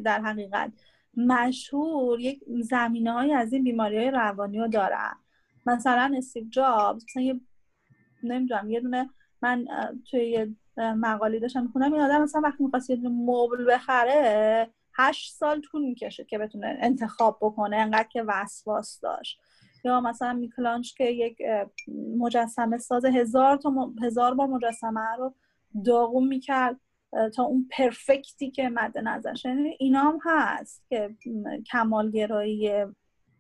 در حقیقت مشهور یک زمینه های از این بیماری های روانی رو دارن. مثلا استیو جابز مثلا یه نمی‌دونم یه دونه من توی یه مقالی داشتم می‌خونم این آدم مثلا وقتی می‌خواست یه دونه مبل بخره هشت سال طول می‌کشه که بتونه انتخاب بکنه انقدر که وسواس داشت. یا مثلا میکلانش که یک مجسمه ساز هزار تا هزار بار مجسمه رو داغون می‌کرد تا اون پرفکتی که مد نظرش یعنی اینا هم هست که کمالگرایی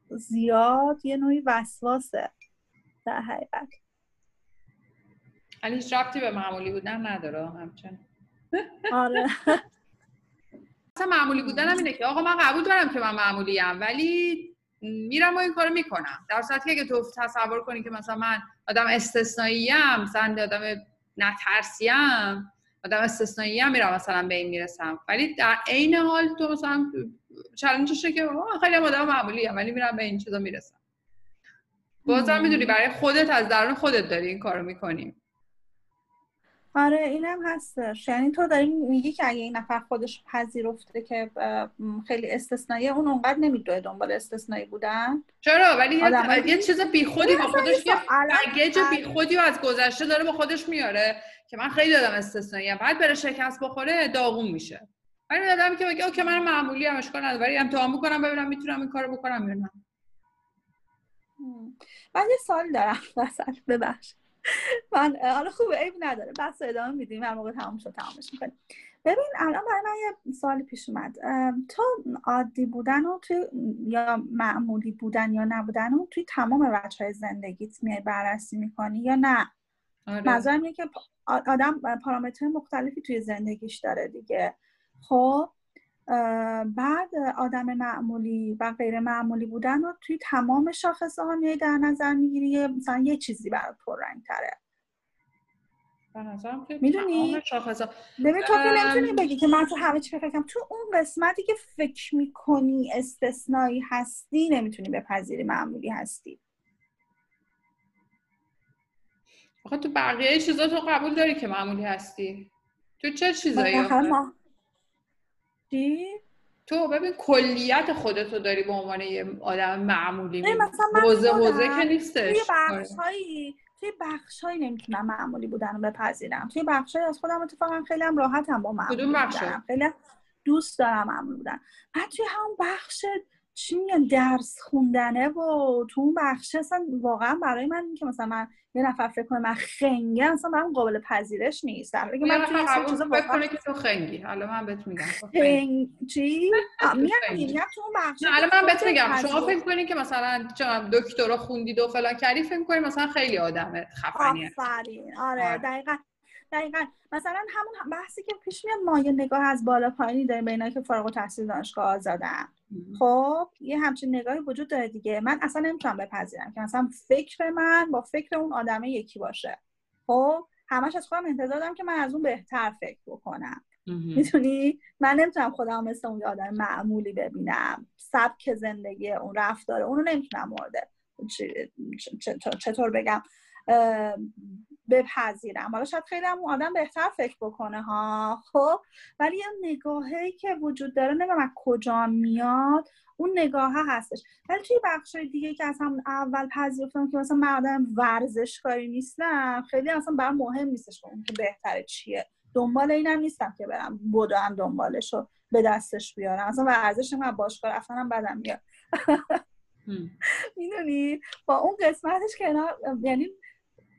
زیاد یه نوعی وسواسه در حقیقت. ولی هیچ ربطی به معمولی بودن نداره همچنان آره. مثلا معمولی بودن هم اینه که آقا من قبول دارم که من معمولی ام ولی میرم و این کارو می‌کنم. در صورتی که تو تصور کنی که مثلا من آدم استثنایی ام مثلا آدم نترسیم آدم استثنایی هم میرم مثلا به این می‌رسم. ولی در عین حال تو مثلا چالنجشه که خیلی آدم معمولی هم ولی میرم به این چیزا می‌رسم. بازم می‌دونی برای خودت از درون خودت داری این کارو می‌کنیم آره اینم هستش. یعنی تو داری میگی که اگه این نفر خودش پذیرفته که خیلی استثنایی اون اونقدر نمیدوه دنبال استثنایی بودن. چرا؟ ولی یه, یه چیز بیخودی با خودش یه بگیج بیخودی از گذشته داره با خودش میاره که من خیلی دادم استثنایی. بعد بره شکست بخوره داغون میشه. ولی آدمی که بگه اوکی من معمولی هم اشکال نداره ولی امتحان بکنم ببینم می‌تونم این کارو بکنم یا نه. من یه سال دارم. مثلا ببخش من حالا خوبه عیب نداره. بس ادامه میدیم. هر موقع تمام شد تمامش می‌کنیم. ببین الان برای من یه سوالی پیش اومد. تو عادی بودن و توی یا معمولی بودن یا نبودن و توی تمام بچه های زندگیت میای بررسی می‌کنی یا نه؟ آره. اینه که آدم پارامتر مختلفی توی زندگیش داره دیگه. خب؟ بعد آدم معمولی و غیر معمولی بودن رو توی تمام شاخصه ها در نظر می‌گیری مثلا یه چیزی برات پررنگ تره. می‌دونی؟ ببین تو که نمی‌تونی بگی که من تو همه چی فکرم تو اون قسمتی که فکر می‌کنی استثنایی هستی نمی‌تونی بپذیری معمولی هستی. آخه تو بقیه چیزا تو قبول داری که معمولی هستی؟ تو چه چیزایی چی؟ تو ببین کلیت خودتو داری به عنوان یه آدم معمولی حوزه حوزه که نیستش. توی بخشهایی توی بخشهایی نمی‌تونم معمولی بودن رو بپذیرم. توی بخشهایی از خودم اتفاقا خیلی هم راحتم با معمولی بودن خیلی دوست دارم معمولی بودن. بعد توی همون بخش چی میگن درس خوندنه؟ و تو اون بخش اصلا واقعا برای من که مثلا من یه نفر فکر کنه من خنگه اصلا برام قابل پذیرش نیست. در حالی من توی چیزا فکر کنه که تو خنگی. حالا من بهت میگم خنگ چی؟ میگم تو اون بخش حالا من بهت میگم. شما فکر کنید که مثلا دکترا خوندید و فلان کردی فکر کنید مثلا خیلی آدمه خفنیه. آفرین. آره. دقیقاً. دقیقا. مثلا همون بحثی که پیش میاد ما یه نگاه از بالا پایینی داریم به که فارغ التحصیل دانشگاه آزادن. خب یه همچین نگاهی وجود داره دیگه. من اصلا نمی‌تونم بپذیرم که مثلا فکر من با فکر اون آدمه یکی باشه. خب همش از خودم انتظار دارم که من از اون بهتر فکر بکنم. می‌تونی من نمی‌تونم خودم مثل اون آدم معمولی ببینم. سبک زندگی اون رفتاره اونو نمی‌تونم مورد. چطور بگم؟ بپذیرم. حالا شاید خیلی هم آدم بهتر فکر بکنه ها؟ خب ولی یه نگاهی که وجود داره نمی‌دونم کجا میاد اون نگاه ها هستش. ولی توی بخش دیگه که از هم اول پذیرفتم که مثلا من آدم ورزشکاری نیستم خیلی اصلا برام مهم نیستش اون که بهتره چیه. دنبال اینم نیستم که برم هم دنبالش رو به دستش بیارم. اصلا ورزش من باشگاه رفتنم هم بدم میاد. می‌دونی؟ با اون قسمتش که یعنی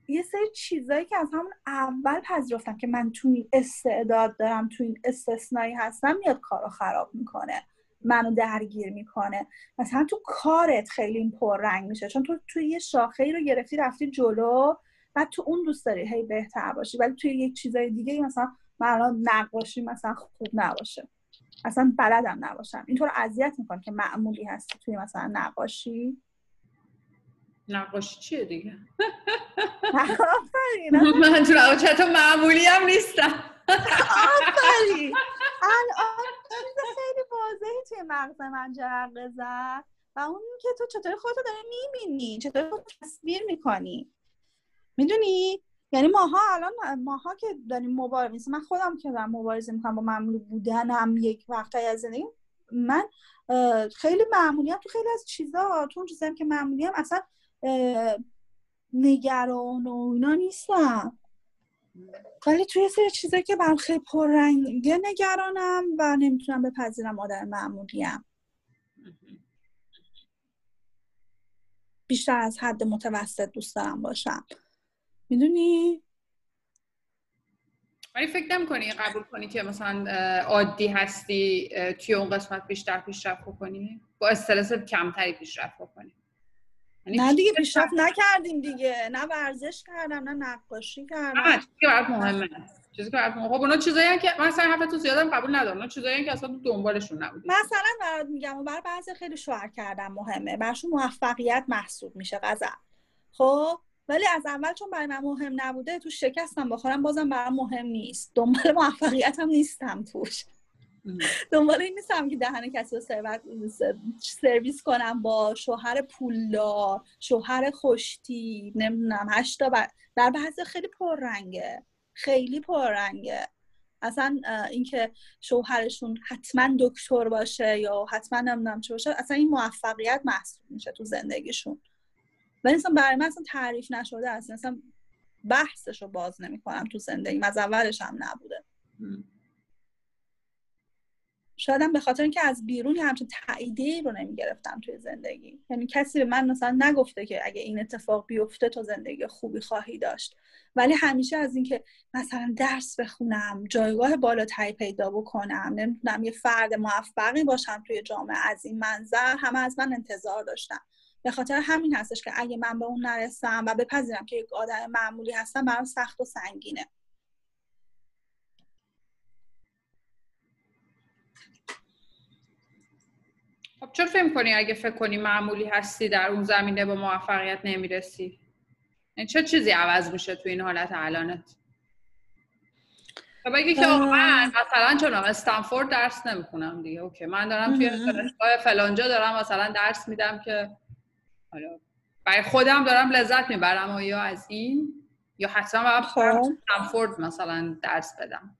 یه سری چیزایی که از همون اول پذیرفتم که من تو این استعداد دارم تو این استثنایی هستم میاد کارو خراب می‌کنه منو درگیر می‌کنه. مثلا تو کارت خیلی پررنگ میشه چون تو توی یه شاخه ای رو گرفتی رفتی جلو بعد تو اون دوست داری هی بهتر باشی. ولی توی یک چیزای دیگه مثلا من الان نقاشی مثلا خوب نباشه. اصلا بلدم نباشم. اینطور اذیت می‌کنه که معمولی هستی توی مثلا نقاشی. نقاشی چیه دیگه؟ من تو تو معمولی هم نیستم. آفرین. الان خیلی واضحی توی مغز من جرقه زد. و اون که تو چطوری خودتو داری می‌بینی؟ چطوری خودتو تصویر می‌کنی؟ می‌دونی؟ یعنی ماها الان ماها که داریم مبارزه من خودم که دارم مبارزه می‌کنم با معمولی بودنم یک وقتایی از زندگی من خیلی معمولی هم تو خیلی از چیزا تو اون چیزایی که معمولی هم اصلا نگران و اینا نیستم. ولی توی سری چیزایی که برم خیلی پررنگه نگرانم و نمی‌تونم بپذیرم آدم معمولیم. بیشتر از حد متوسط دوست دارم باشم. می‌دونی؟ ولی فکر نمی کنی قبول کنی که مثلا عادی هستی توی اون قسمت بیشتر پیشرفت بکنی؟ با استرس کمتری پیشرفت یعنی نه دیگه پیشرفت نکردیم دیگه. نه ورزش کردم نه نقاشی کردم. نه چیزی که برات مهمه. چیزی که برات مهمه. خب اونا چیزایی که مثلا حرفتون زیادم قبول ندارم. اونا چیزایی که اصلا دنبالشون نبودی مثلا برات میگم و برای بعضی خیلی شوهر کردم مهمه. براشون موفقیت محسوب میشه غزل خب؟ ولی از اول چون برای من مهم نبوده تو شکستم بخورم بازم برام مهم نیست. دنبال موفقیت هم نیستم توش. دنبال این نیستم که دهن کسی رو سرویس کنم با شوهر پولدار شوهر خوشتی نمی‌دونم هشتا در بعضی خیلی پررنگه. خیلی پررنگه. اصلا اینکه شوهرشون حتما دکتر باشه یا حتما نمی‌دونم چه باشه اصلا این موفقیت محسوب میشه تو زندگیشون. ولی اصلا برای من اصلا تعریف نشده اصلا اصلا بحثش رو باز نمی‌کنم تو زندگی از اولش هم نبوده. شاید به خاطر اینکه از بیرون همچین تاییدی رو نمی‌گرفتم توی زندگی. یعنی کسی به من مثلا نگفته که اگه این اتفاق بیفته تو زندگی خوبی خواهی داشت. ولی همیشه از اینکه مثلا درس بخونم جایگاه بالاتری پیدا بکنم نمی‌دونم یه فرد موفقی باشم توی جامعه از این منظر همه از من انتظار داشتم به خاطر همین هستش که اگه من به اون نرسم و بپذیرم که یک آدم معمولی هستم برام سخت و سنگینه. خب چرا فکر کنی اگه فکر کنی معمولی هستی در اون زمینه به موفقیت نمی‌رسی؟ یعنی چه چیزی عوض میشه تو این حالت الانت؟ تو بگی که من مثلا چون استنفورد درس نمی‌خونم دیگه. اوکی من دارم توی دانشگاه فلانجا دارم مثلا درس میدم که حالا برای خودم دارم لذت می‌برم و یا از این یا حتما باید خب. استنفورد مثلا درس بدم.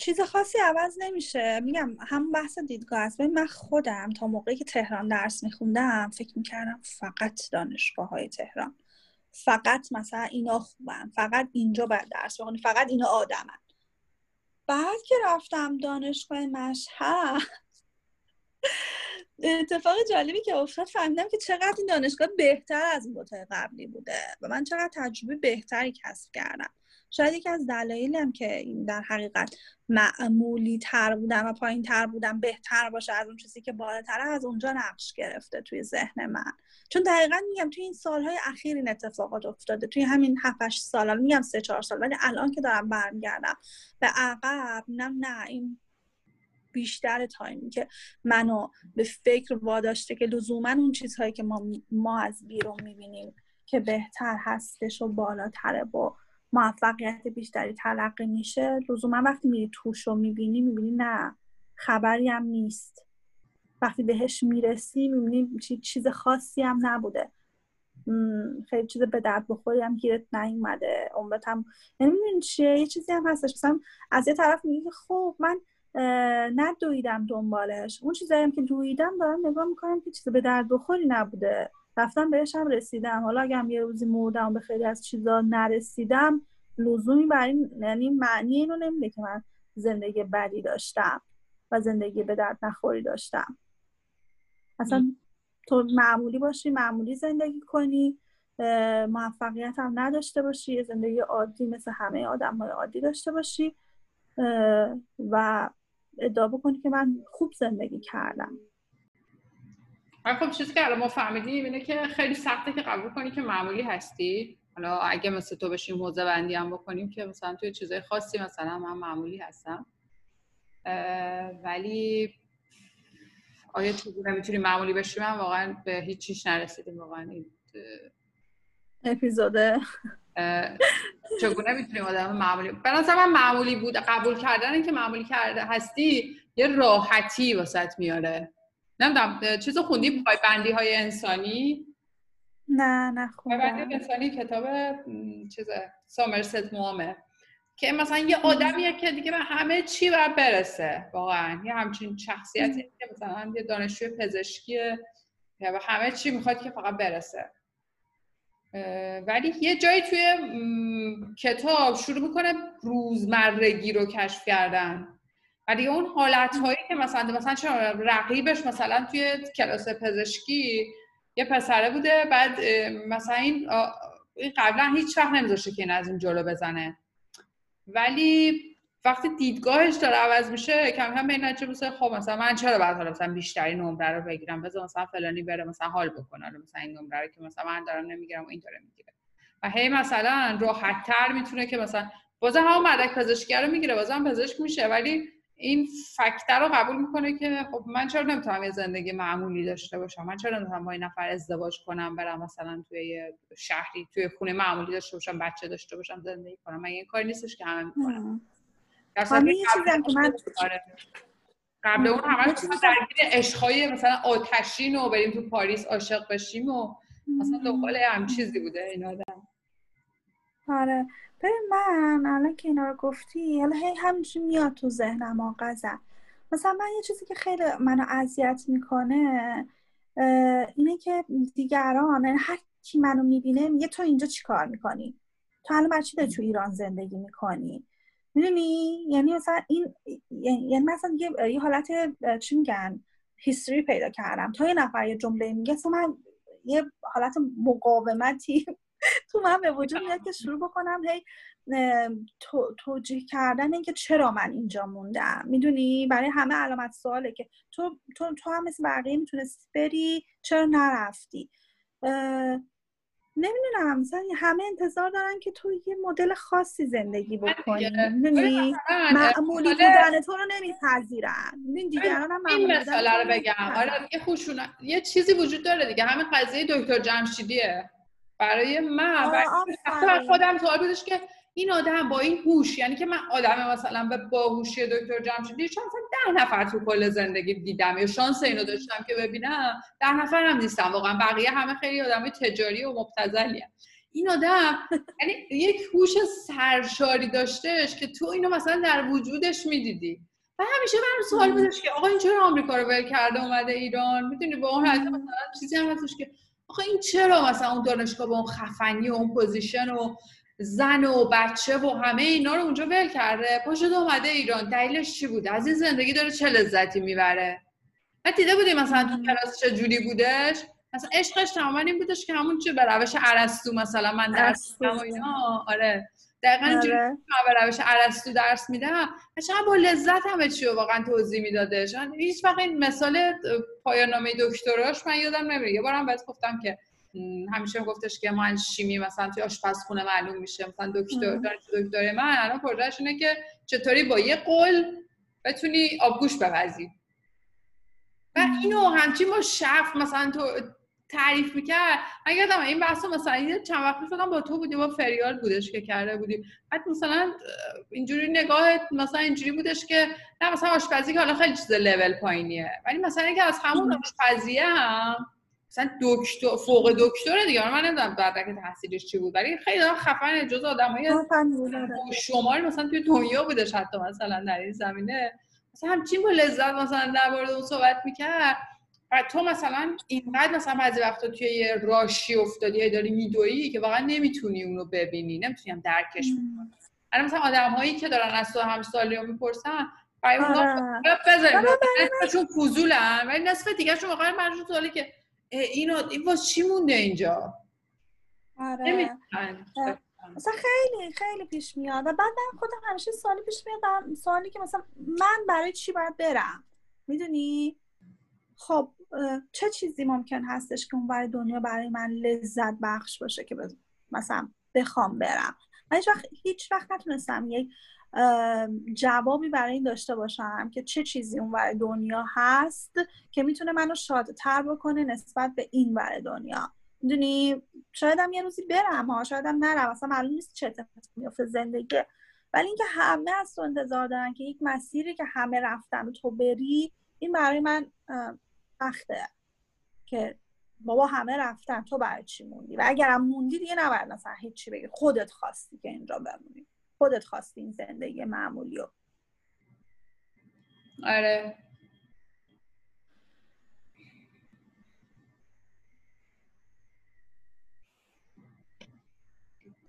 چیز خاصی عوض نمیشه. میگم هم بحث دیدگاه است. من خودم تا موقعی که تهران درس میخوندم فکر می‌کردم فقط دانشگاه های تهران. فقط مثلا اینا خوبن. فقط اینجا باید درس بخونی. فقط اینا آدمن. بعد که رفتم دانشگاه مشهد اتفاق جالبی که افتاد فهمیدم که چقدر این دانشگاه بهتر از این دوتای قبلی بوده و من چقدر تجربه بهتری کسب کردم. شاید یکی از دلایلم که این در حقیقت معمولی تر بودم و پایین تر بودم بهتر باشه از اون چیزی که بالاتر از اونجا نقش گرفته توی ذهن من. چون دقیقا میگم توی این سالهای اخیر این اتفاقات افتاده. توی همین 7 سال میگم سه چهار سال ولی الان که دارم برمیگردم به عقب نه نه این بیشتر تایمی که منو به فکر واداشته که لزوما اون چیزهایی که ما, ما از بیرون می‌بینیم که بهتر هستش و بالاتره و موفقیت بیشتری تلقی میشه لزوما وقتی میری توش رو می‌بینی می‌بینی نه خبری هم نیست. وقتی بهش می‌رسی می‌بینی چیز خاصی هم نبوده. خیلی چیز به درد بخوری هم گیرت نیومده عمرت هم یعنی می‌دونی چیه؟ یه چیزی هم هستش. مثلا از یه طرف میگی خب من ندویدم دنبالش. اون چیزایی هم که دویدم دارم نگاه می‌کنم که چیز به درد بخوری نبوده. رفتم بهش هم رسیدم. حالا اگه یه روزی مردم به خیلی از چیزا نرسیدم لزومی بر این یعنی معنی اینو نمیده که من زندگی بدی داشتم و زندگی به درد نخوری داشتم. اصلا تو معمولی باشی معمولی زندگی کنی موفقیت هم نداشته باشی زندگی عادی مثل همه آدم های عادی داشته باشی و ادعا بکنی که من خوب زندگی کردم. خب چیزی که الان ما فهمیدیم اینه که خیلی سخته که قبول کنی که معمولی هستی. حالا اگه مثل تو بشیم موزه بندی هم بکنیم که مثلا توی چیزای خاصی مثلا من معمولی هستم. ولی آیا چجوری می‌تونیم معمولی بشیم من واقعا به هیچ چیش نرسیدیم. واقعا این اپیزوده چگونه می‌تونیم آدم معمولی به من معمولی بود. قبول کردن که معمولی کرده هستی یه راحتی واسط میاره. نمی‌دونم چیز خوندی؟ پای بندی های انسانی؟ نه نه بندی انسانی کتاب چیز سامرست موامه. که مثلا یه آدمیه که دیگه به همه چی باید برسه واقعا. یه همچین شخصیتی که مثلا یه دانشجوی پزشکیه که به همه چی می‌خواد که فقط برسه. ولی یه جایی توی کتاب شروع می‌کنه روزمرگی رو کشف کردن. و دیگه اون حالت هایی که مثلا مثلا رقیبش مثلا توی کلاس پزشکی یه پسره بوده بعد مثلا این قبلا هیچ وقت نمیذاشه که این از این جلو بزنه. ولی وقتی دیدگاهش داره عوض میشه کم کم به این نتیجه خب مثلا من چرا باید حالا مثلا بیشتری نمره رو بگیرم؟ بذار مثلا فلانی بره مثلا حال بکنه. مثلا این نمره رو که مثلا من دارم نمی‌گیرم و این داره می‌گیره. و هی مثلا راحت تر می‌تونه که مثلا بازم هم مدرک پزشکی رو می‌گیره بازم پزشک میشه ولی این فکتر رو قبول می‌کنه که خب من چرا نمی‌تونم یه زندگی معمولی داشته باشم؟ من چرا نمی‌تونم با این نفر ازدواج کنم برم مثلا توی شهری توی خونه معمولی داشته باشم بچه داشته باشم زندگی کنم؟ من این کاری نیستش که همه می‌کنم من آره. قبل اون همه درگیر عشقای مثلا آتشین و بریم تو پاریس عاشق بشیم و مثلا دنبال هم چیزی بوده این آدم. آره. ببین من الان که اینا رو گفتی حالا هی همینجوری میاد تو ذهنم آقازم مثلا من یه چیزی که خیلی منو اذیت می‌کنه اینه که دیگران یعنی هر کی منو می‌بینه میگه تو اینجا چیکار می‌کنی؟ تو الان بچه تو ایران زندگی می‌کنی؟ می‌دونی؟ یعنی مثلا این یعنی مثلا یه, یه حالت چی میگن؟ هیستوری پیدا کردم. تا یه نفر یه جمله میگه تو من یه حالت مقاومتی تو من به وجود میاد که شروع بکنم هی توجیه کردن اینکه چرا من اینجا موندم. می‌دونی؟ برای همه علامت سواله که تو تو, تو هم مثل بقیه می‌تونستی بری چرا نرفتی؟ نمی‌دونم مثلا همه انتظار دارن که تو یه مدل خاصی زندگی بکنی. می‌دونی؟ معمولی بودن تو رو نمیپذیرن. دیگران هم این مثاله رو بگم. آره یه یه چیزی وجود داره دیگه. همین قضیه دکتر جمشیدیه. برای من. برای خودم سوال بودش که این آدم با این هوش یعنی که من آدم مثلا به باهوشی دکتر جمشیدی چون مثلا ده نفر تو کل زندگی دیدم. یا شانس اینو داشتم که ببینم. ده نفر هم نیستم واقعا. بقیه همه خیلی آدم تجاری و مبتذلی این آدم یعنی یک هوش سرشاری داشتهش که تو اینو مثلا در وجودش می‌دیدی. و همیشه من سوال بودش که آقا این چرا آمریکا رو ول کرده اومده ایران؟ می‌دونی با اون مثلا چیزی هم هستش که آخه این چرا مثلا اون دانشگاه با اون خفنی و اون position و زن و بچه و همه اینا رو اونجا ول کرده؟ پاشده اومده ایران. دلیلش چی بوده از این زندگی داره چه لذتی می‌بره؟ من دیده بودی مثلا تو کلاس چه جوری بودش؟ مثلا عشقش تماما این بودش که همون چه به روش ارسطو مثلا من درس و اینا. آره. دقیقا اینجوری آره. به روش ارسطو درس میدم. چقدر با لذت همه چی رو واقعا توضیح میدادش من هیچ وقت این مثال پایان نامه دکتراش من یادم نمیره. یه بارم بهت گفتم که همیشه گفتش که من شیمی مثلا توی آشپزخونه معلوم میشه. مثلا دکتر دکتر من. الان پروژهش اینه که چطوری با یه قول بتونی آبگوش بپزی و اینو همچین با شف مثلا تو تعریف می‌کرد. من یادم این بحث رو مثلا یه چند وقت شدم با تو بودی با فریال بودش که کرده بودیم. بعد مثلا اینجوری نگاهت مثلا اینجوری بودش که نه مثلا آشپزی که حالا خیلی چیز لول پایینیه. ولی مثلا اینکه از همون آشپزیه هم مثلا دکتر فوق دکتر دیگه. من نمی‌دونم بعد تحصیلش چی بود ولی خیلی خفن جز آدمای آره. شماری مثلا توی دنیا بودش حتی مثلا در این زمینه. مثلا همچین با لذت مثلا در مورد اون صحبت می‌کرد. و تو مثلا اینقدر مثلا بعضی وقتا توی یه راشی افتادی یا داری میدویی که واقعا نمی‌تونی اونو ببینی نمی‌تونی هم درکش مم. الان مثلا آدم هایی که دارن از تو همسالی رو می‌پرسن برای اونا آره. حالا بذاریم آره، نصفشون فضولن ولی نصف دیگه شون واقعا منشون سوالی که اینو این واسه چی مونده اینجا؟ آره. مثلا خیلی خیلی پیش میاد. و بعد من خودم همیشه سوالی پیش میاد سوالی که مثلا من برای چی باید برم؟ می‌دونی؟ خب چه چیزی ممکن هستش که اون برای دنیا برای من لذت بخش باشه که بز- مثلا بخوام برم؟ من هیچ وقت هیچ وقت نتونستم یک جوابی برای این داشته باشم که چه چیزی اون برای دنیا هست که می‌تونه منو شادتر بکنه نسبت به این برای دنیا. می‌دونی؟ شاید هم یه روزی برم ها شاید هم نرم اصلا معلوم نیست چه اتفاقی میفته زندگی. ولی اینکه همه از تو انتظار دارن که یک مسیری که همه رفتن تو بری این برای من سخته که بابا همه رفتن. تو برای چی موندی؟ و اگرم موندی دیگه نباید مثلا هیچی بگی. خودت خواستی که اینجا بمونی. خودت خواستی این زندگی معمولی رو. آره.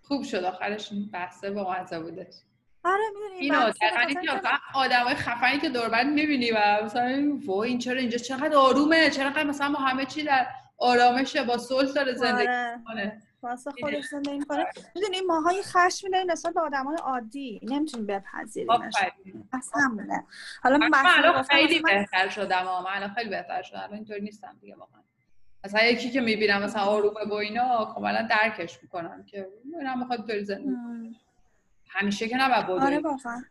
خوب شد آخرش. این بحثه با بودش آره می‌دونی اینو دقیقا آدمای خفنی که دور برت می‌بینی و مثلا وای این چرا اینجا چقدر آرومه چقدر مثلا با همه چی در آرامشه با صلح داره زندگی آره. کنه واسه خودش زندگی می‌کنه. می‌دونی ماهای خشم داریم نسبت به آدمای عادی. نمی‌تونیم از همونه حالا من الان خیلی بهتر شدم. من الان خیلی بهتر شدم. الان اینطوری نیستم دیگه واقعا. مثلا یکی که می‌بینم مثلا آرومه با اینا کاملا درکش می‌کنم که اینم می‌خواد اینطوری زندگی. همیشه که نباید آره واقعا.